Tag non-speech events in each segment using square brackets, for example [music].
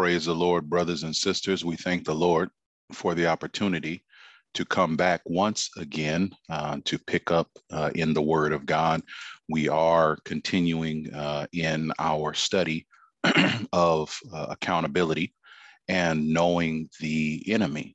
Praise the Lord, brothers and sisters. We thank the Lord for the opportunity to come back once again uh, to pick up uh, in the Word of God. We are continuing uh, in our study [clears throat] of uh, accountability and knowing the enemy.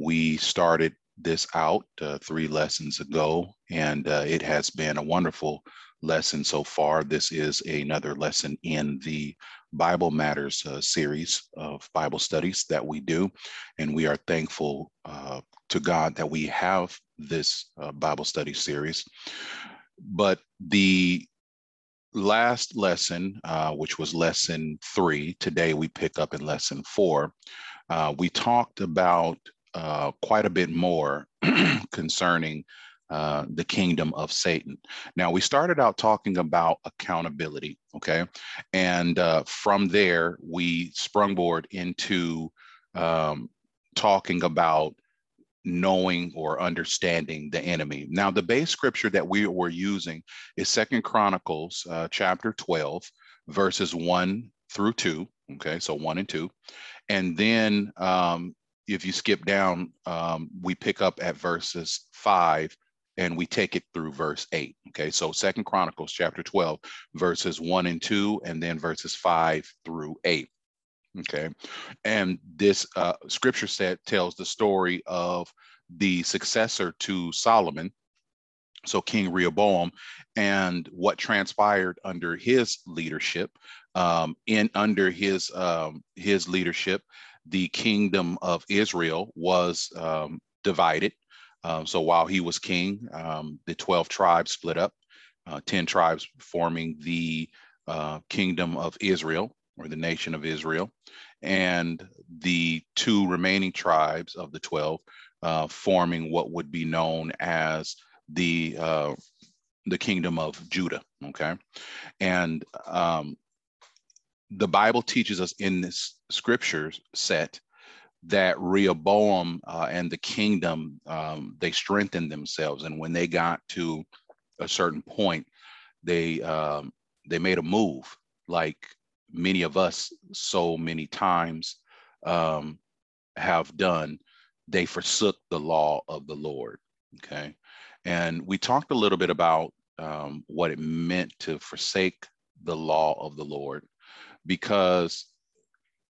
We started this out uh, three lessons ago, and uh, it has been a wonderful lesson so far. This is another lesson in the Bible Matters uh, series of Bible studies that we do. And we are thankful uh, to God that we have this uh, Bible study series. But the last lesson, uh, which was lesson three, today we pick up in lesson four, uh, we talked about uh, quite a bit more [clears throat] concerning uh, the kingdom of Satan. Now, we started out talking about accountability, okay? And uh, from there, we sprungboard into um, talking about knowing or understanding the enemy. Now, the base scripture that we were using is Second Chronicles uh, chapter 12, verses 1 through 2. Okay, so 1 and 2. And then um, if you skip down, um, we pick up at verses 5 and we take it through verse 8 okay? So second chronicles chapter 12 verses 1 and 2 and then verses 5 through 8 okay? And this uh, scripture set tells the story of the successor to solomon so king rehoboam and what transpired under his leadership um, in under his um, his leadership the kingdom of israel was um, divided um, so while he was king, um, the 12 tribes split up, uh, 10 tribes forming the uh, kingdom of Israel or the nation of Israel, and the two remaining tribes of the 12 uh, forming what would be known as the uh, the kingdom of Judah. Okay, and um, the Bible teaches us in this scriptures set that Rehoboam uh, and the kingdom um, they strengthened themselves, and when they got to a certain point, they um, they made a move, like many of us so many times um, have done. They forsook the law of the Lord. Okay, and we talked a little bit about um, what it meant to forsake the law of the Lord, because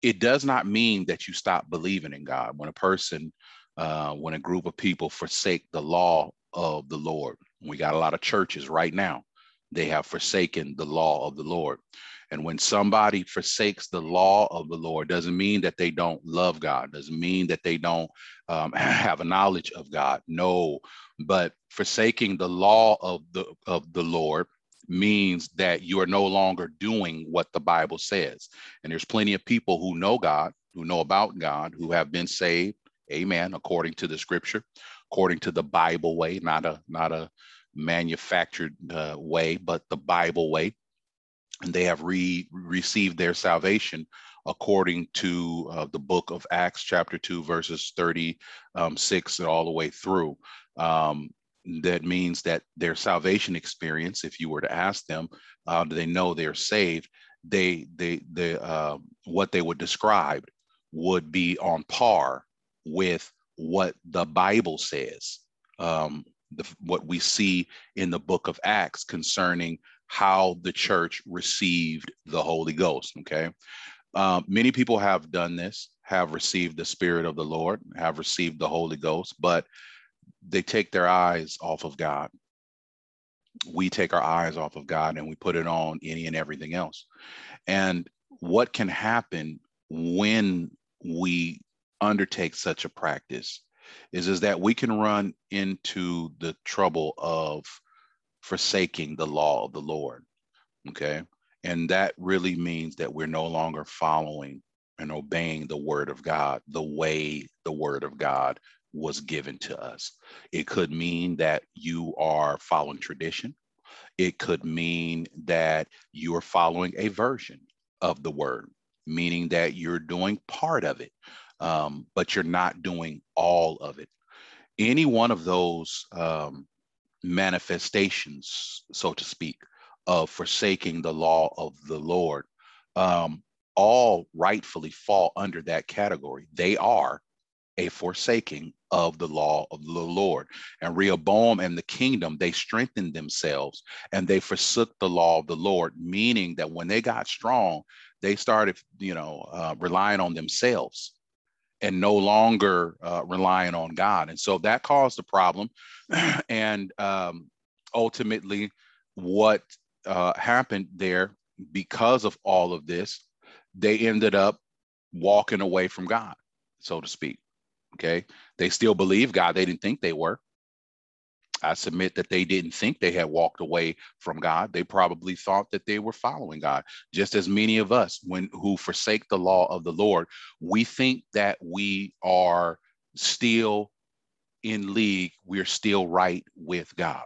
it does not mean that you stop believing in God. When a person, uh, when a group of people forsake the law of the Lord, we got a lot of churches right now, they have forsaken the law of the Lord. And when somebody forsakes the law of the Lord, doesn't mean that they don't love God, doesn't mean that they don't um, [laughs] have a knowledge of God. No, but forsaking the law of the of the Lord means that you are no longer doing what the Bible says. And there's plenty of people who know God, who know about God, who have been saved, amen, according to the scripture, according to the Bible way, not a not a manufactured uh, way, but the Bible way. And they have re- received their salvation according to uh, the book of Acts, chapter 2, verses 36 um, and all the way through. Um, that means that their salvation experience, if you were to ask them, uh, do they know they're saved? They, they, they, uh, what they would describe would be on par with what the Bible says. Um, the, what we see in the book of Acts concerning how the church received the Holy Ghost. Okay. Uh, many people have done this, have received the Spirit of the Lord, have received the Holy Ghost, but they take their eyes off of God. We take our eyes off of God and we put it on any and everything else. And what can happen when we undertake such a practice is, is that we can run into the trouble of forsaking the law of the Lord. Okay. And that really means that we're no longer following and obeying the word of God the way the word of God was given to us. It could mean that you are following tradition. It could mean that you are following a version of the word, meaning that you're doing part of it, um, but you're not doing all of it. Any one of those um, manifestations, so to speak, of forsaking the law of the Lord um, all rightfully fall under that category. They are a forsaking of the law of the Lord. And Rehoboam and the kingdom, they strengthened themselves and they forsook the law of the Lord, meaning that when they got strong, they started, you know, uh, relying on themselves and no longer uh, relying on God. And so that caused a problem. [clears throat] and um, ultimately, what uh, happened there because of all of this, they ended up walking away from God, so to speak. Okay. They still believe God. They didn't think they were. I submit that they didn't think they had walked away from God. They probably thought that they were following God. Just as many of us, when who forsake the law of the Lord, we think that we are still in league. We're still right with God.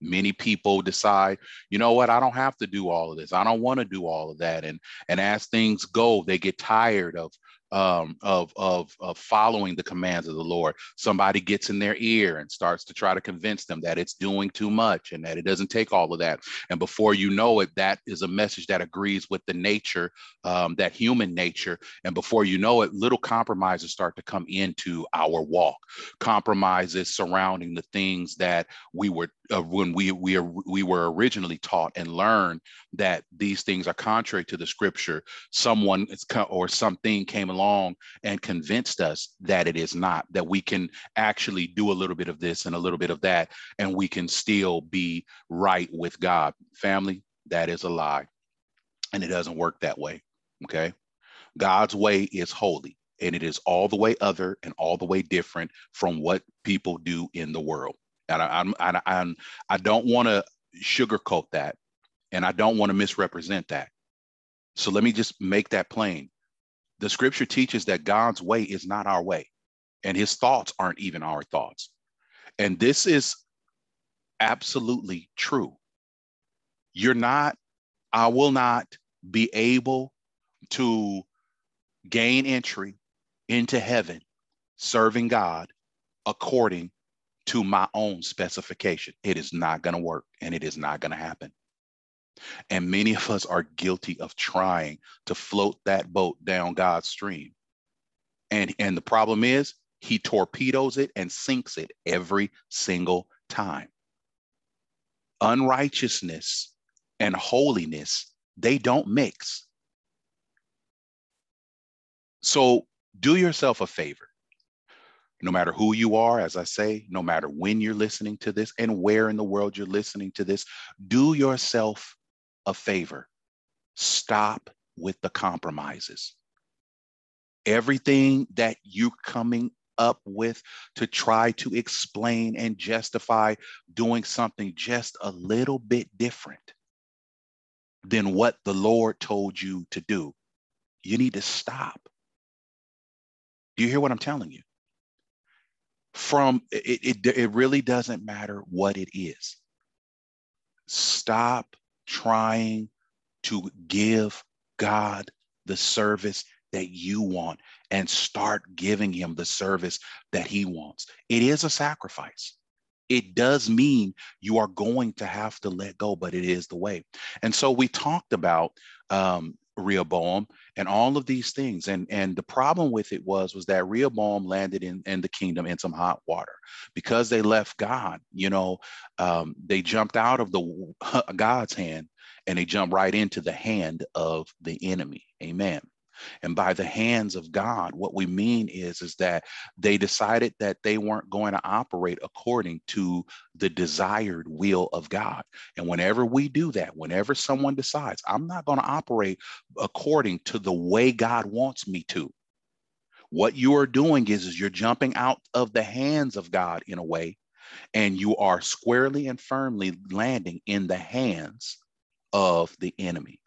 Many people decide, you know what, I don't have to do all of this. I don't want to do all of that. And and as things go, they get tired of um, of, of, of following the commands of the Lord. Somebody gets in their ear and starts to try to convince them that it's doing too much and that it doesn't take all of that. And before you know it, that is a message that agrees with the nature, um, that human nature. And before you know it, little compromises start to come into our walk. Compromises surrounding the things that we were uh, when we we are, we were originally taught and learned that these things are contrary to the scripture. Someone or something came along and convinced us that it is not, that we can actually do a little bit of this and a little bit of that, and we can still be right with God. Family, that is a lie. And it doesn't work that way. Okay. God's way is holy and it is all the way other and all the way different from what people do in the world. And I, I'm, I, I'm, I don't want to sugarcoat that and I don't want to misrepresent that. So let me just make that plain the scripture teaches that God's way is not our way, and his thoughts aren't even our thoughts. And this is absolutely true. You're not, I will not be able to gain entry into heaven serving God according to my own specification. It is not going to work and it is not going to happen. And many of us are guilty of trying to float that boat down God's stream. And, and the problem is, he torpedoes it and sinks it every single time. Unrighteousness and holiness, they don't mix. So do yourself a favor. No matter who you are, as I say, no matter when you're listening to this and where in the world you're listening to this, do yourself a favor. Stop with the compromises. Everything that you're coming up with to try to explain and justify doing something just a little bit different than what the Lord told you to do. You need to stop. Do you hear what I'm telling you? From it, it, it really doesn't matter what it is. Stop trying to give God the service that you want and start giving him the service that he wants. It is a sacrifice. It does mean you are going to have to let go, but it is the way. And so we talked about um, Rehoboam and all of these things. And, and the problem with it was, was that Rehoboam landed in, in the kingdom in some hot water because they left God, you know, um, they jumped out of the [laughs] God's hand and they jumped right into the hand of the enemy. Amen. And by the hands of God, what we mean is, is that they decided that they weren't going to operate according to the desired will of God. And whenever we do that, whenever someone decides, I'm not going to operate according to the way God wants me to, what you are doing is, is you're jumping out of the hands of God in a way, and you are squarely and firmly landing in the hands of the enemy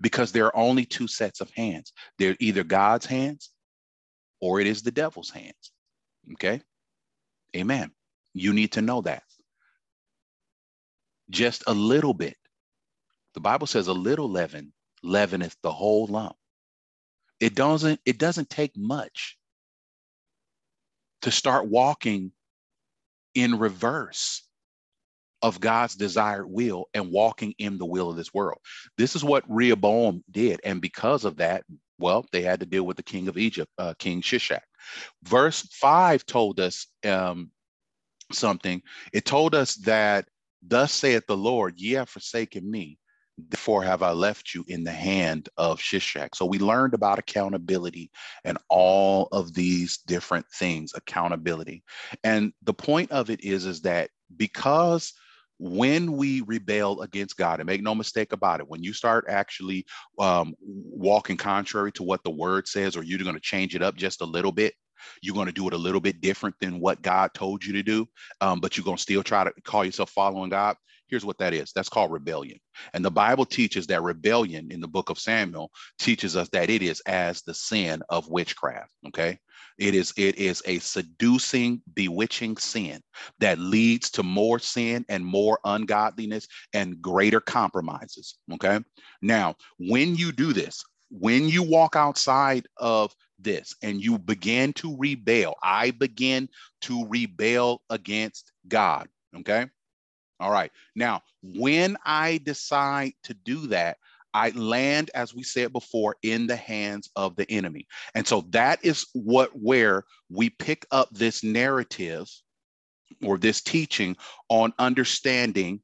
because there are only two sets of hands. They're either God's hands or it is the devil's hands. Okay. Amen. You need to know that. Just a little bit. The Bible says a little leaven leaveneth the whole lump. It doesn't, it doesn't take much to start walking in reverse of God's desired will and walking in the will of this world. This is what Rehoboam did. And because of that, well, they had to deal with the king of Egypt, uh, King Shishak. Verse 5 told us um, something. It told us that, Thus saith the Lord, ye have forsaken me, therefore have I left you in the hand of Shishak. So we learned about accountability and all of these different things, accountability. And the point of it is, is that because when we rebel against God, and make no mistake about it, when you start actually um, walking contrary to what the word says, or you're going to change it up just a little bit, you're going to do it a little bit different than what God told you to do, um, but you're going to still try to call yourself following God. Here's what that is that's called rebellion. And the Bible teaches that rebellion in the book of Samuel teaches us that it is as the sin of witchcraft. Okay. It is it is a seducing, bewitching sin that leads to more sin and more ungodliness and greater compromises. Okay. Now, when you do this, when you walk outside of this and you begin to rebel, I begin to rebel against God. Okay. All right. Now, when I decide to do that, I land, as we said before, in the hands of the enemy. And so that is what where we pick up this narrative or this teaching on understanding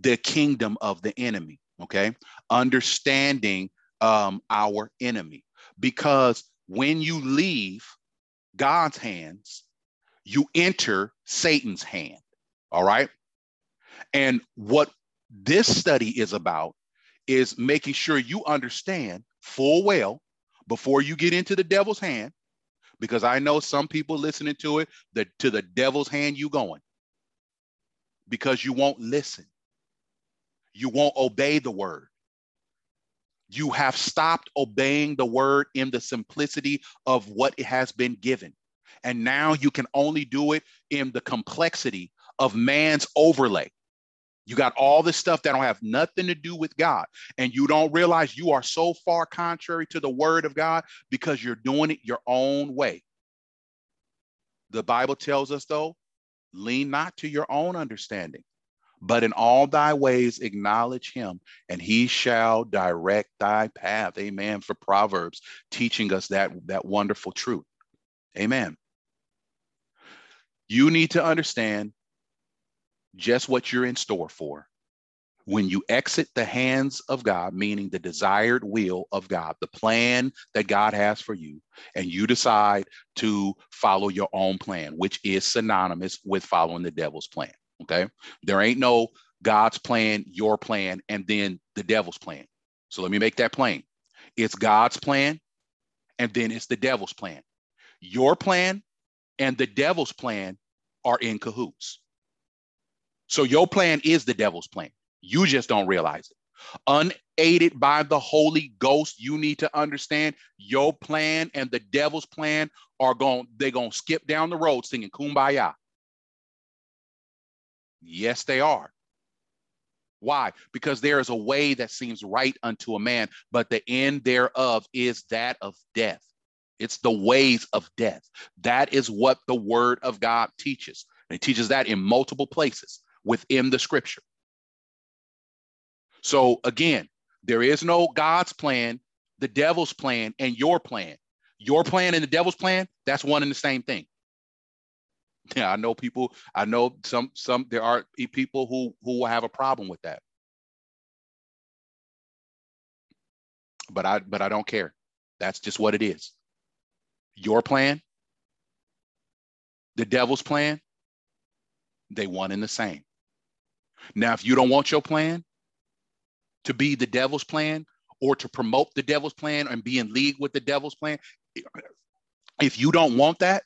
the kingdom of the enemy. Okay. Understanding um, our enemy. Because when you leave God's hands, you enter Satan's hand. All right. And what this study is about is making sure you understand full well before you get into the devil's hand, because I know some people listening to it, that to the devil's hand you going, because you won't listen. You won't obey the word. You have stopped obeying the word in the simplicity of what it has been given. And now you can only do it in the complexity of man's overlay. You got all this stuff that don't have nothing to do with God. And you don't realize you are so far contrary to the word of God because you're doing it your own way. The Bible tells us, though, lean not to your own understanding, but in all thy ways acknowledge him, and he shall direct thy path. Amen. For Proverbs teaching us that, that wonderful truth. Amen. You need to understand just what you're in store for. When you exit the hands of God, meaning the desired will of God, the plan that God has for you, and you decide to follow your own plan, which is synonymous with following the devil's plan. Okay. There ain't no God's plan, your plan, and then the devil's plan. So let me make that plain. It's God's plan, and then it's the devil's plan. Your plan and the devil's plan are in cahoots. So your plan is the devil's plan. You just don't realize it. Unaided by the Holy Ghost, you need to understand your plan and the devil's plan are going, they're going to skip down the road singing kumbaya. Yes, they are. Why? Because there is a way that seems right unto a man, but the end thereof is that of death. It's the ways of death. That is what the word of God teaches. And it teaches that in multiple places within the scripture. So again, there is no God's plan, the devil's plan, and your plan. Your plan and the devil's plan, that's one and the same thing. Yeah, I know people, I know some some there are people who who will have a problem with that. But I but I don't care. That's just what it is. Your plan, the devil's plan, they one and the same. Now, if you don't want your plan to be the devil's plan or to promote the devil's plan and be in league with the devil's plan, if you don't want that,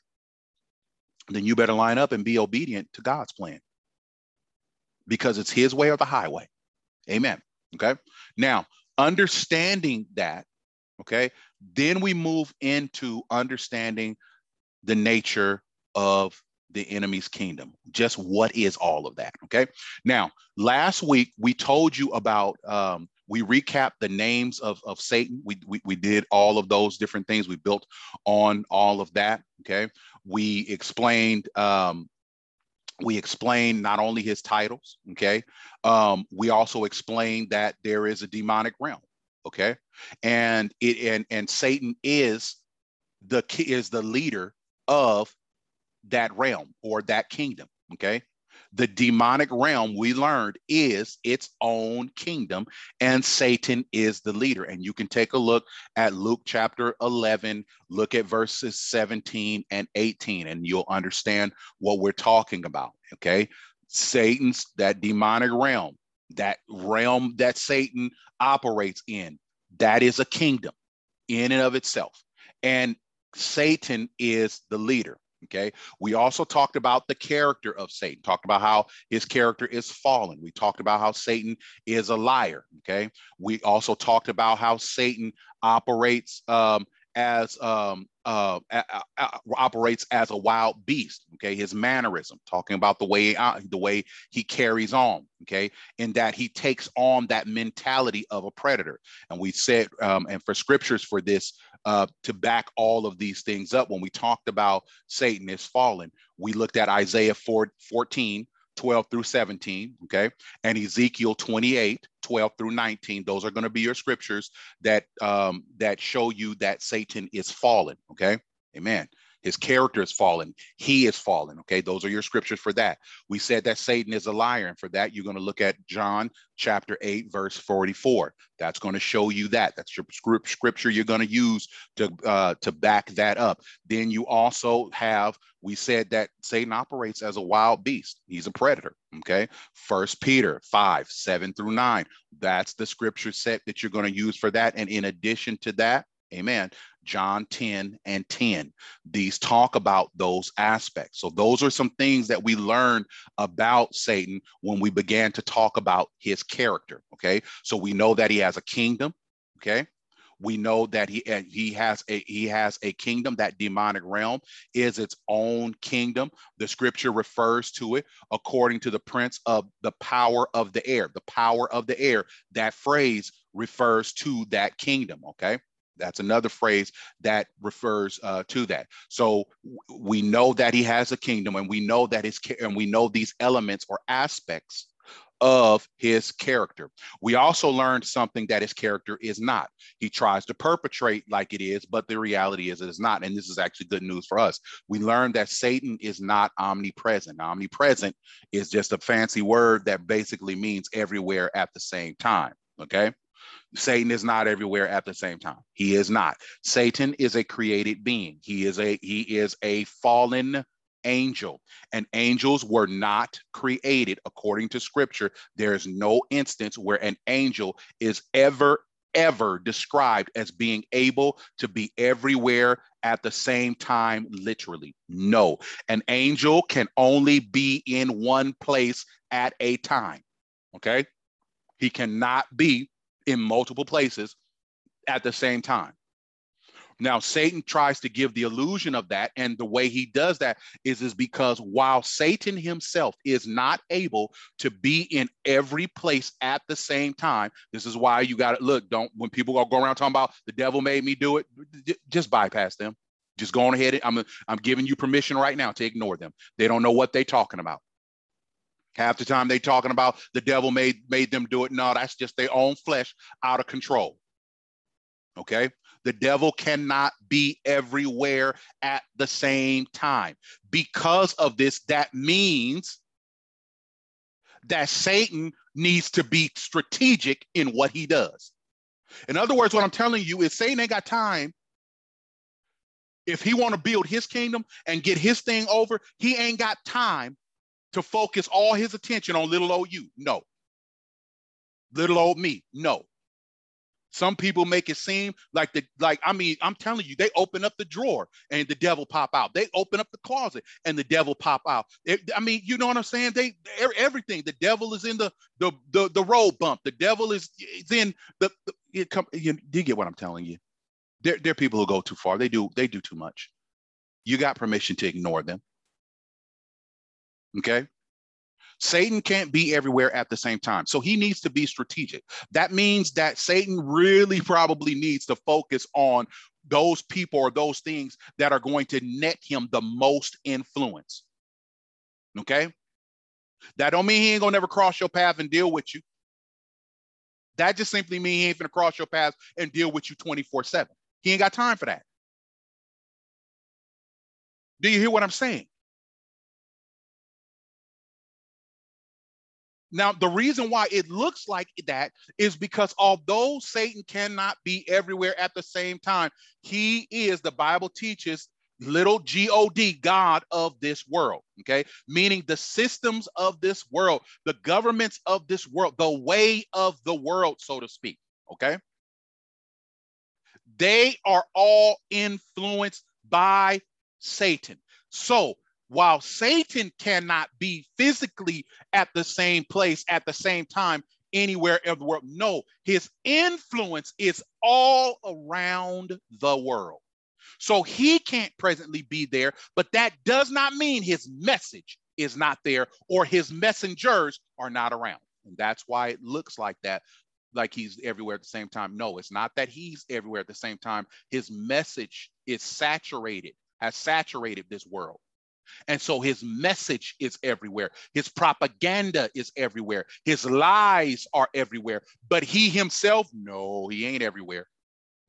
then you better line up and be obedient to God's plan because it's his way or the highway. Amen. Okay. Now, understanding that, okay, then we move into understanding the nature of the enemy's kingdom. Just what is all of that? Okay. Now, last week we told you about, um, we recapped the names of, of Satan. We, we, we did all of those different things. We built on all of that. Okay. We explained um, we explained not only his titles, okay, um, we also explained that there is a demonic realm, okay, and it and and Satan is the is the leader of that realm or that kingdom, okay. The demonic realm we learned is its own kingdom, and Satan is the leader. And you can take a look at Luke chapter 11, look at verses 17 and 18, and you'll understand what we're talking about. Okay. Satan's that demonic realm, that realm that Satan operates in, that is a kingdom in and of itself. And Satan is the leader. Okay. We also talked about the character of Satan, talked about how his character is fallen. We talked about how Satan is a liar. Okay. We also talked about how Satan operates um, as um, uh, operates as a wild beast. Okay, his mannerism, talking about the way uh, the way he carries on. Okay, in that he takes on that mentality of a predator. And we said, um, and for scriptures for this uh, to back all of these things up, when we talked about Satan is fallen, we looked at Isaiah 4, 14, 12 through 17, okay, and Ezekiel 28, 12 through 19. Those are going to be your scriptures that um, that show you that Satan is fallen, okay? Amen. His character is fallen. He is fallen. Okay. Those are your scriptures for that. We said that Satan is a liar. And for that, you're going to look at John chapter 8, verse 44. That's going to show you that. That's your scripture you're going to use to, uh, to back that up. Then you also have, we said that Satan operates as a wild beast. He's a predator. Okay. First Peter 5, 7 through 9. That's the scripture set that you're going to use for that. And in addition to that, Amen. John 10 and 10. These talk about those aspects. So, those are some things that we learned about Satan when we began to talk about his character. Okay. So, we know that he has a kingdom. Okay. We know that he he has a he has a kingdom. That demonic realm is its own kingdom. The scripture refers to it according to the prince of the power of the air. The power of the air. That phrase refers to that kingdom. Okay. That's another phrase that refers uh, to that. So we know that he has a kingdom, and we know that his and we know these elements or aspects of his character. We also learned something that his character is not. He tries to perpetrate like it is, but the reality is it is not. And this is actually good news for us. We learned that Satan is not omnipresent. Omnipresent is just a fancy word that basically means everywhere at the same time. Okay. Satan is not everywhere at the same time. He is not. Satan is a created being. He is a he is a fallen angel. And angels were not created according to scripture. There is no instance where an angel is ever ever described as being able to be everywhere at the same time literally. No. An angel can only be in one place at a time. Okay? He cannot be in multiple places at the same time. Now, Satan tries to give the illusion of that. And the way he does that is, is because while Satan himself is not able to be in every place at the same time, this is why you got to look, don't, when people go around talking about the devil made me do it, just bypass them. Just go on ahead. I'm, I'm giving you permission right now to ignore them. They don't know what they're talking about. Half the time they talking about the devil made made them do it. No, that's just their own flesh out of control. Okay? The devil cannot be everywhere at the same time. Because of this, that means that Satan needs to be strategic in what he does. In other words, what I'm telling you is Satan ain't got time. If he want to build his kingdom and get his thing over, he ain't got time to focus all his attention on little old you. No. Little old me. No. Some people make it seem like the like I mean I'm telling you they open up the drawer and the devil pop out. They open up the closet and the devil pop out. It, I mean you know what I'm saying? They everything. The devil is in the the the, the road bump. The devil is is in the, the you, come, you, you get what I'm telling you. There there are people who go too far. They do they do too much. You got permission to ignore them. Okay. Satan can't be everywhere at the same time. So he needs to be strategic. That means that Satan really probably needs to focus on those people or those things that are going to net him the most influence. Okay. That don't mean he ain't gonna never cross your path and deal with you. That just simply means he ain't gonna cross your path and deal with you 24-7. He ain't got time for that. Do you hear what I'm saying? Now, the reason why it looks like that is because although Satan cannot be everywhere at the same time, he is, the Bible teaches, little God, God of this world, okay? Meaning the systems of this world, the governments of this world, the way of the world, so to speak, okay? They are all influenced by Satan. So while Satan cannot be physically at the same place at the same time anywhere in the world, no, his influence is all around the world. So he can't presently be there, but that does not mean his message is not there or his messengers are not around. And that's why it looks like that, like he's everywhere at the same time. No, it's not that he's everywhere at the same time. His message is saturated, has saturated this world. And so his message is everywhere. His propaganda is everywhere. His lies are everywhere. But he himself, no, he ain't everywhere.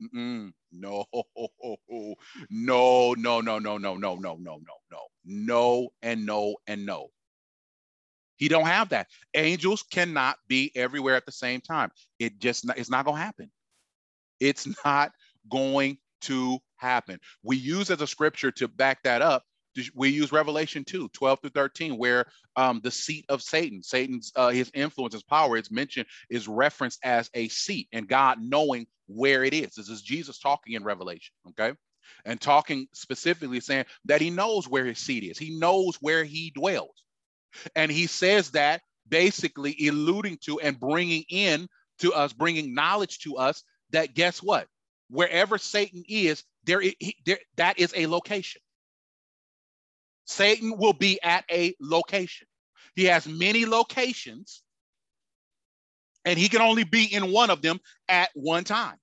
Mm-mm. No, [laughs] no, no, no, no, no, no, no, no, no, no, no, and no, and no. He don't have that. Angels cannot be everywhere at the same time. It just it's not to happen. It's not going to happen. We use as a scripture to back that up we use Revelation 2, 12 through 13, where um, the seat of Satan, Satan's uh, his influence, his power is mentioned, is referenced as a seat, and God knowing where it is. This is Jesus talking in Revelation, okay? And talking specifically saying that he knows where his seat is, he knows where he dwells. And he says that basically alluding to and bringing in to us, bringing knowledge to us that guess what? Wherever Satan is, there, he, there that is a location. Satan will be at a location. He has many locations, and he can only be in one of them at one time.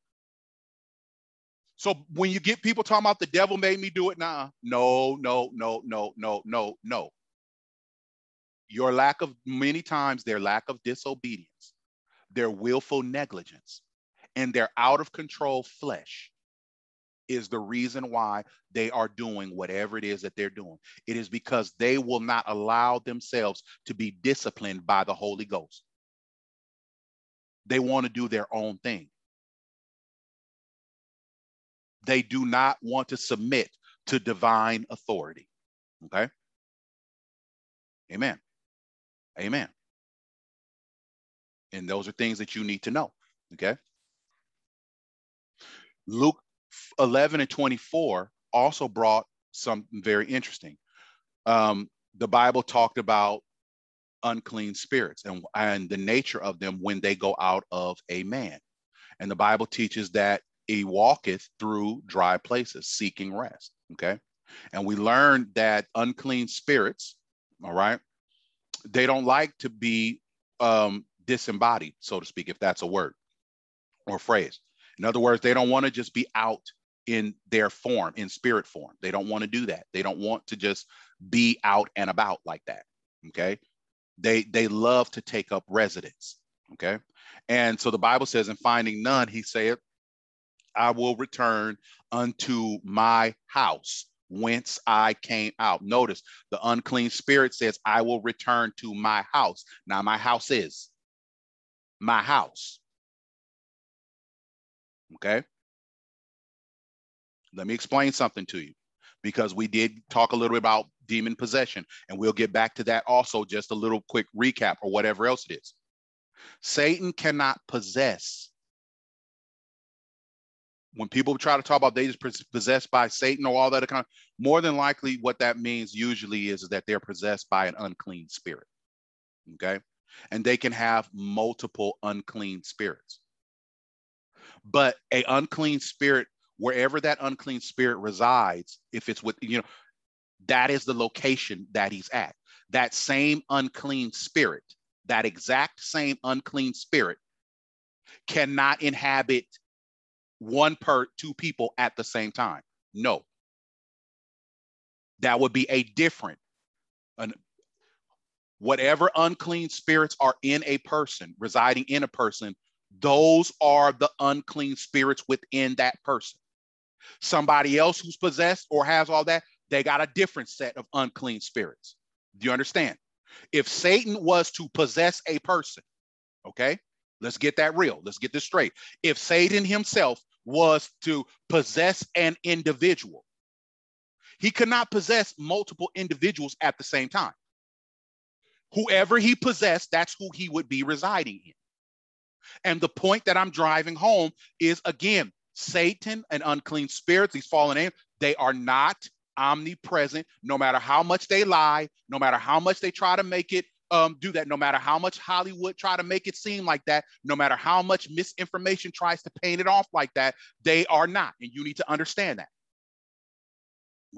So when you get people talking about the devil made me do it, nah, no, no, no, no, no, no, no. Your lack of many times their lack of disobedience, their willful negligence, and their out of control flesh is the reason why they are doing whatever it is that they're doing. It is because they will not allow themselves to be disciplined by the Holy Ghost. They want to do their own thing. They do not want to submit to divine authority. Okay? Amen. Amen. And those are things that you need to know. Okay? Luke 11 and 24 also brought something very interesting. Um, the Bible talked about unclean spirits and, and the nature of them when they go out of a man. And the Bible teaches that he walketh through dry places seeking rest. Okay. And we learned that unclean spirits, all right, they don't like to be um, disembodied, so to speak, if that's a word or phrase. In other words, they don't want to just be out in their form, in spirit form. They don't want to do that. They don't want to just be out and about like that. Okay. They they love to take up residence. Okay. And so the Bible says, in finding none, he said, I will return unto my house whence I came out. Notice the unclean spirit says, I will return to my house. Now, my house is my house. Okay. Let me explain something to you because we did talk a little bit about demon possession, and we'll get back to that also, just a little quick recap or whatever else it is. Satan cannot possess. When people try to talk about they just possessed by Satan or all that kind, of, more than likely what that means usually is that they're possessed by an unclean spirit. Okay. And they can have multiple unclean spirits. But a unclean spirit wherever that unclean spirit resides, if it's with, you know, that is the location that he's at. That same unclean spirit, that exact same unclean spirit cannot inhabit one per two people at the same time. No. That would be a different, an, whatever unclean spirits are in a person, residing in a person, those are the unclean spirits within that person. Somebody else who's possessed or has all that, they got a different set of unclean spirits. Do you understand? If Satan was to possess a person, okay, let's get that real. Let's get this straight. If Satan himself was to possess an individual, he could not possess multiple individuals at the same time. Whoever he possessed, that's who he would be residing in. And the point that I'm driving home is again, Satan and unclean spirits, these fallen angels, they are not omnipresent. No matter how much they lie, no matter how much they try to make it um, do that, no matter how much Hollywood try to make it seem like that, no matter how much misinformation tries to paint it off like that, they are not. And you need to understand that.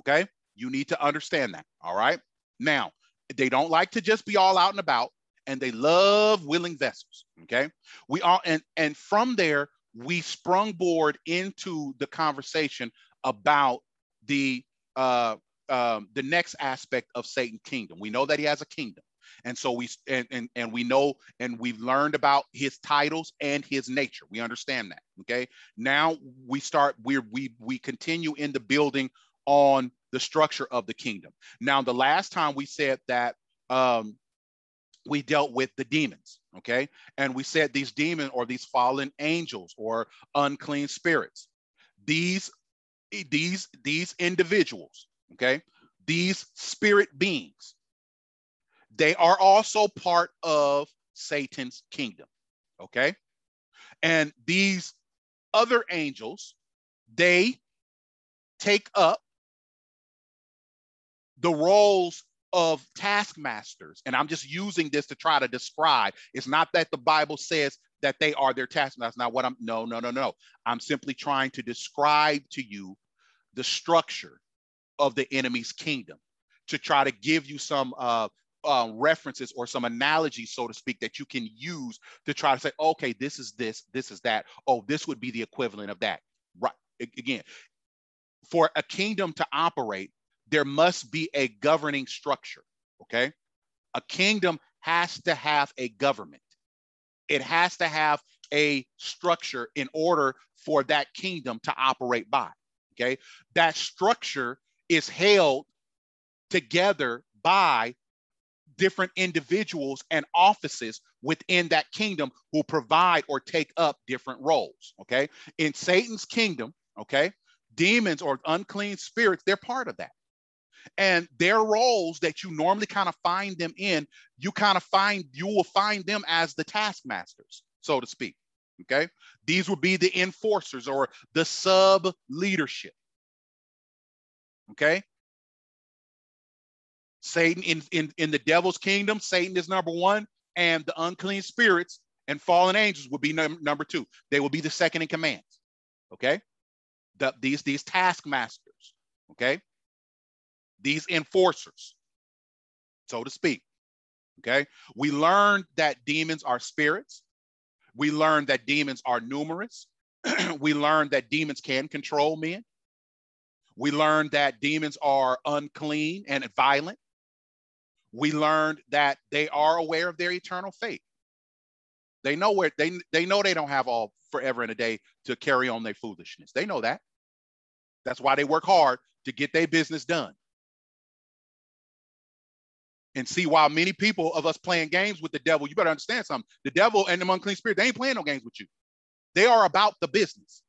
Okay? You need to understand that. All right. Now, they don't like to just be all out and about and they love willing vessels. Okay. We all and and from there we sprung board into the conversation about the uh um, the next aspect of Satan's kingdom. We know that he has a kingdom. And so we and, and and we know and we've learned about his titles and his nature. We understand that. Okay. Now we start we we we continue in the building on the structure of the kingdom. Now the last time we said that um we dealt with the demons, okay? And we said these demons or these fallen angels or unclean spirits. These these these individuals, okay? These spirit beings. They are also part of Satan's kingdom, okay? And these other angels, they take up the roles of taskmasters. And I'm just using this to try to describe. It's not that the Bible says that they are their taskmasters. Not what I'm, no, no, no, no. I'm simply trying to describe to you the structure of the enemy's kingdom to try to give you some uh, uh, references or some analogies, so to speak, that you can use to try to say, okay, this is this, this is that. Oh, this would be the equivalent of that. Right. Again, for a kingdom to operate, there must be a governing structure. Okay. A kingdom has to have a government, it has to have a structure in order for that kingdom to operate by. Okay. That structure is held together by different individuals and offices within that kingdom who provide or take up different roles. Okay. In Satan's kingdom, okay, demons or unclean spirits, they're part of that and their roles that you normally kind of find them in you kind of find you will find them as the taskmasters so to speak okay? These would be the enforcers or the sub leadership okay? Satan in, in in the devil's kingdom satan is number one and the unclean spirits and fallen angels would be num- number two. They will be the second in command okay? The, these these taskmasters okay these enforcers, so to speak. Okay. We learned that demons are spirits. We learned that demons are numerous. [clears throat] we learned that demons can control men. We learned that demons are unclean and violent. We learned that they are aware of their eternal fate. They know where they they know they don't have all forever and a day to carry on their foolishness. They know that. That's why they work hard to get their business done and see why many people of us playing games with the devil, you better understand something. The devil and the unclean spirit, they ain't playing no games with you. They are about the business.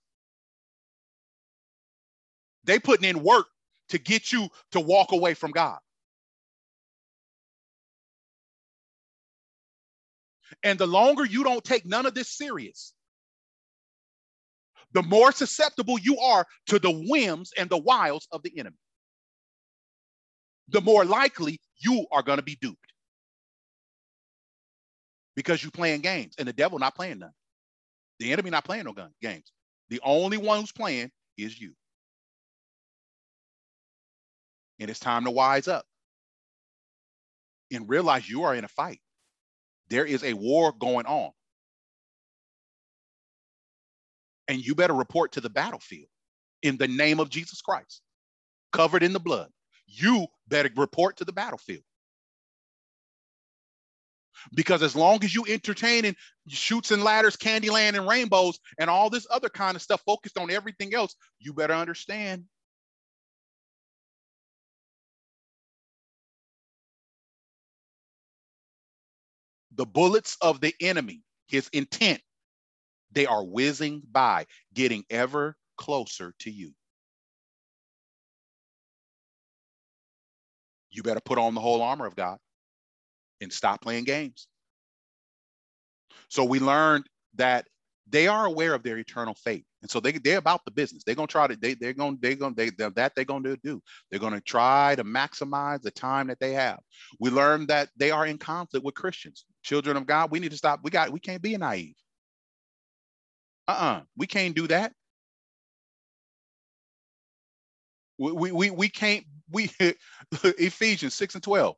They putting in work to get you to walk away from God. And the longer you don't take none of this serious, the more susceptible you are to the whims and the wiles of the enemy the more likely you are going to be duped because you're playing games and the devil not playing none. The enemy not playing no gun games. The only one who's playing is you. And it's time to wise up and realize you are in a fight. There is a war going on. And you better report to the battlefield in the name of Jesus Christ, covered in the blood you better report to the battlefield. Because as long as you entertaining Chutes and Ladders, Candyland and rainbows, and all this other kind of stuff focused on everything else, you better understand. The bullets of the enemy, his intent, they are whizzing by, getting ever closer to you. You better put on the whole armor of God and stop playing games. So we learned that they are aware of their eternal fate. And so they, they're about the business. They're going to try to, they, they're going, to, they're going, they, they're, that they're going to do. They're going to try to maximize the time that they have. We learned that they are in conflict with Christians, children of God. We need to stop. We got, we can't be naive. Uh-uh, we can't do that. We, we, we, we can't, we, [laughs] Ephesians 6 and 12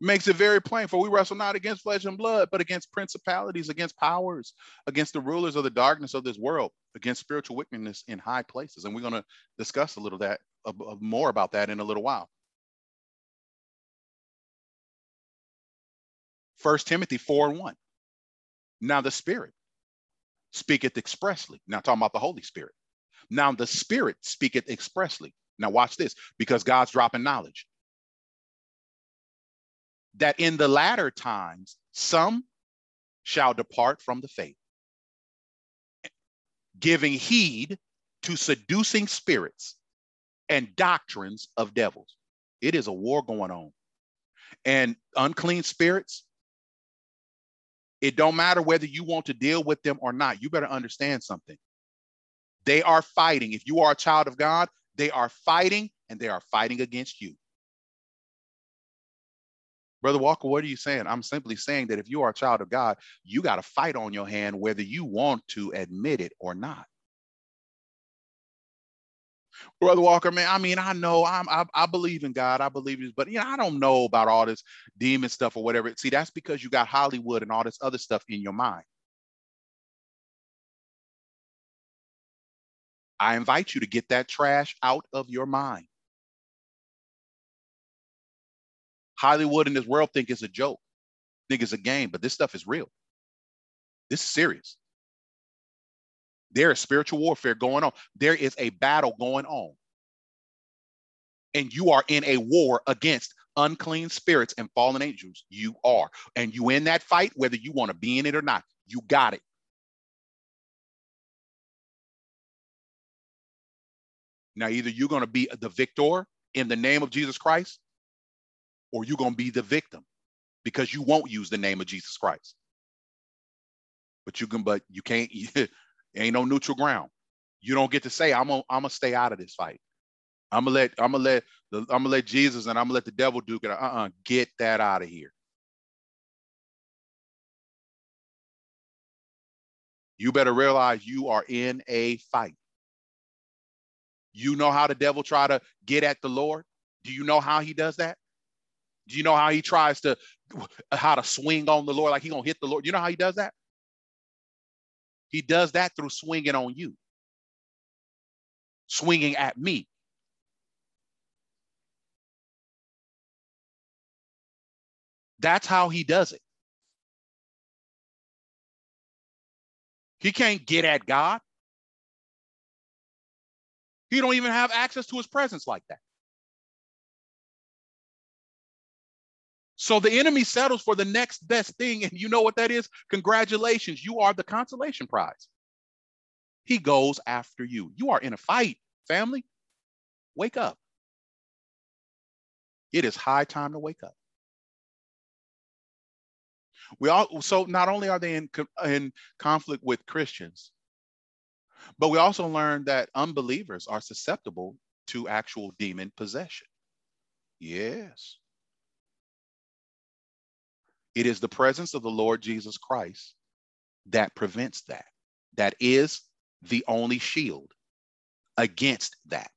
makes it very plain for we wrestle not against flesh and blood but against principalities against powers against the rulers of the darkness of this world against spiritual wickedness in high places. And we're going to discuss a little that uh, more about that in a little while. First timothy 4 and 1 now the spirit speaketh expressly. Now talking about the holy spirit. Now the spirit speaketh expressly now watch this because god's dropping knowledge that in the latter times some shall depart from the faith, giving heed to seducing spirits and doctrines of devils. It is a war going on. And unclean spirits, it don't matter whether you want to deal with them or not. You better understand something. They are fighting. If you are a child of God, they are fighting and they are fighting against you. Brother Walker, what are you saying? I'm simply saying that if you are a child of God, you got a fight on your hand, whether you want to admit it or not. Brother Walker, man, I mean, I know I'm, I, I believe in God, I believe this, but you know, I don't know about all this demon stuff or whatever. See, that's because you got Hollywood and all this other stuff in your mind. I invite you to get that trash out of your mind. Hollywood and this world think it's a joke, think it's a game, but this stuff is real. This is serious. There is spiritual warfare going on. There is a battle going on. And you are in a war against unclean spirits and fallen angels. You are. And you in that fight, whether you want to be in it or not. You got it. Now, either you're going to be the victor in the name of Jesus Christ, or you're going to be the victim because you won't use the name of Jesus Christ. But you can, but you can't, [laughs] ain't no neutral ground. You don't get to say, I'm gonna, I'm stay out of this fight. I'm gonna let, I'm gonna let, I'm gonna let Jesus and I'm gonna let the devil do it. Uh-uh, get that out of here. You better realize you are in a fight. You know how the devil try to get at the Lord? Do you know how he does that? Do you know how he tries to how to swing on the Lord like he gonna hit the Lord? You know how he does that? He does that through swinging on you, swinging at me. That's how he does it. He can't get at God. He don't even have access to his presence like that. So the enemy settles for the next best thing. And you know what that is? Congratulations, you are the consolation prize. He goes after you. You are in a fight, family. Wake up. It is high time to wake up. We all so not only are they in, in conflict with Christians, but we also learned that unbelievers are susceptible to actual demon possession. Yes. It is the presence of the Lord Jesus Christ that prevents that. That is the only shield against that.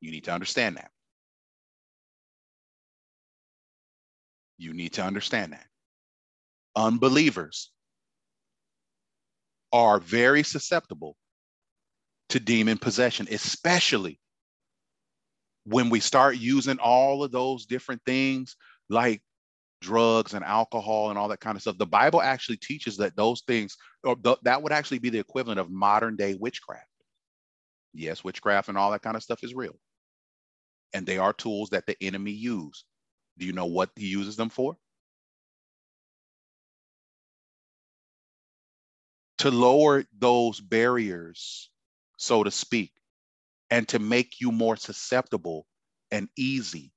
You need to understand that. You need to understand that. Unbelievers are very susceptible to demon possession, especially when we start using all of those different things like drugs and alcohol and all that kind of stuff. The Bible actually teaches that those things, or th- that would actually be the equivalent of modern day witchcraft. Yes, witchcraft and all that kind of stuff is real. And they are tools that the enemy use. Do you know what he uses them for? To lower those barriers, so to speak, and to make you more susceptible and easy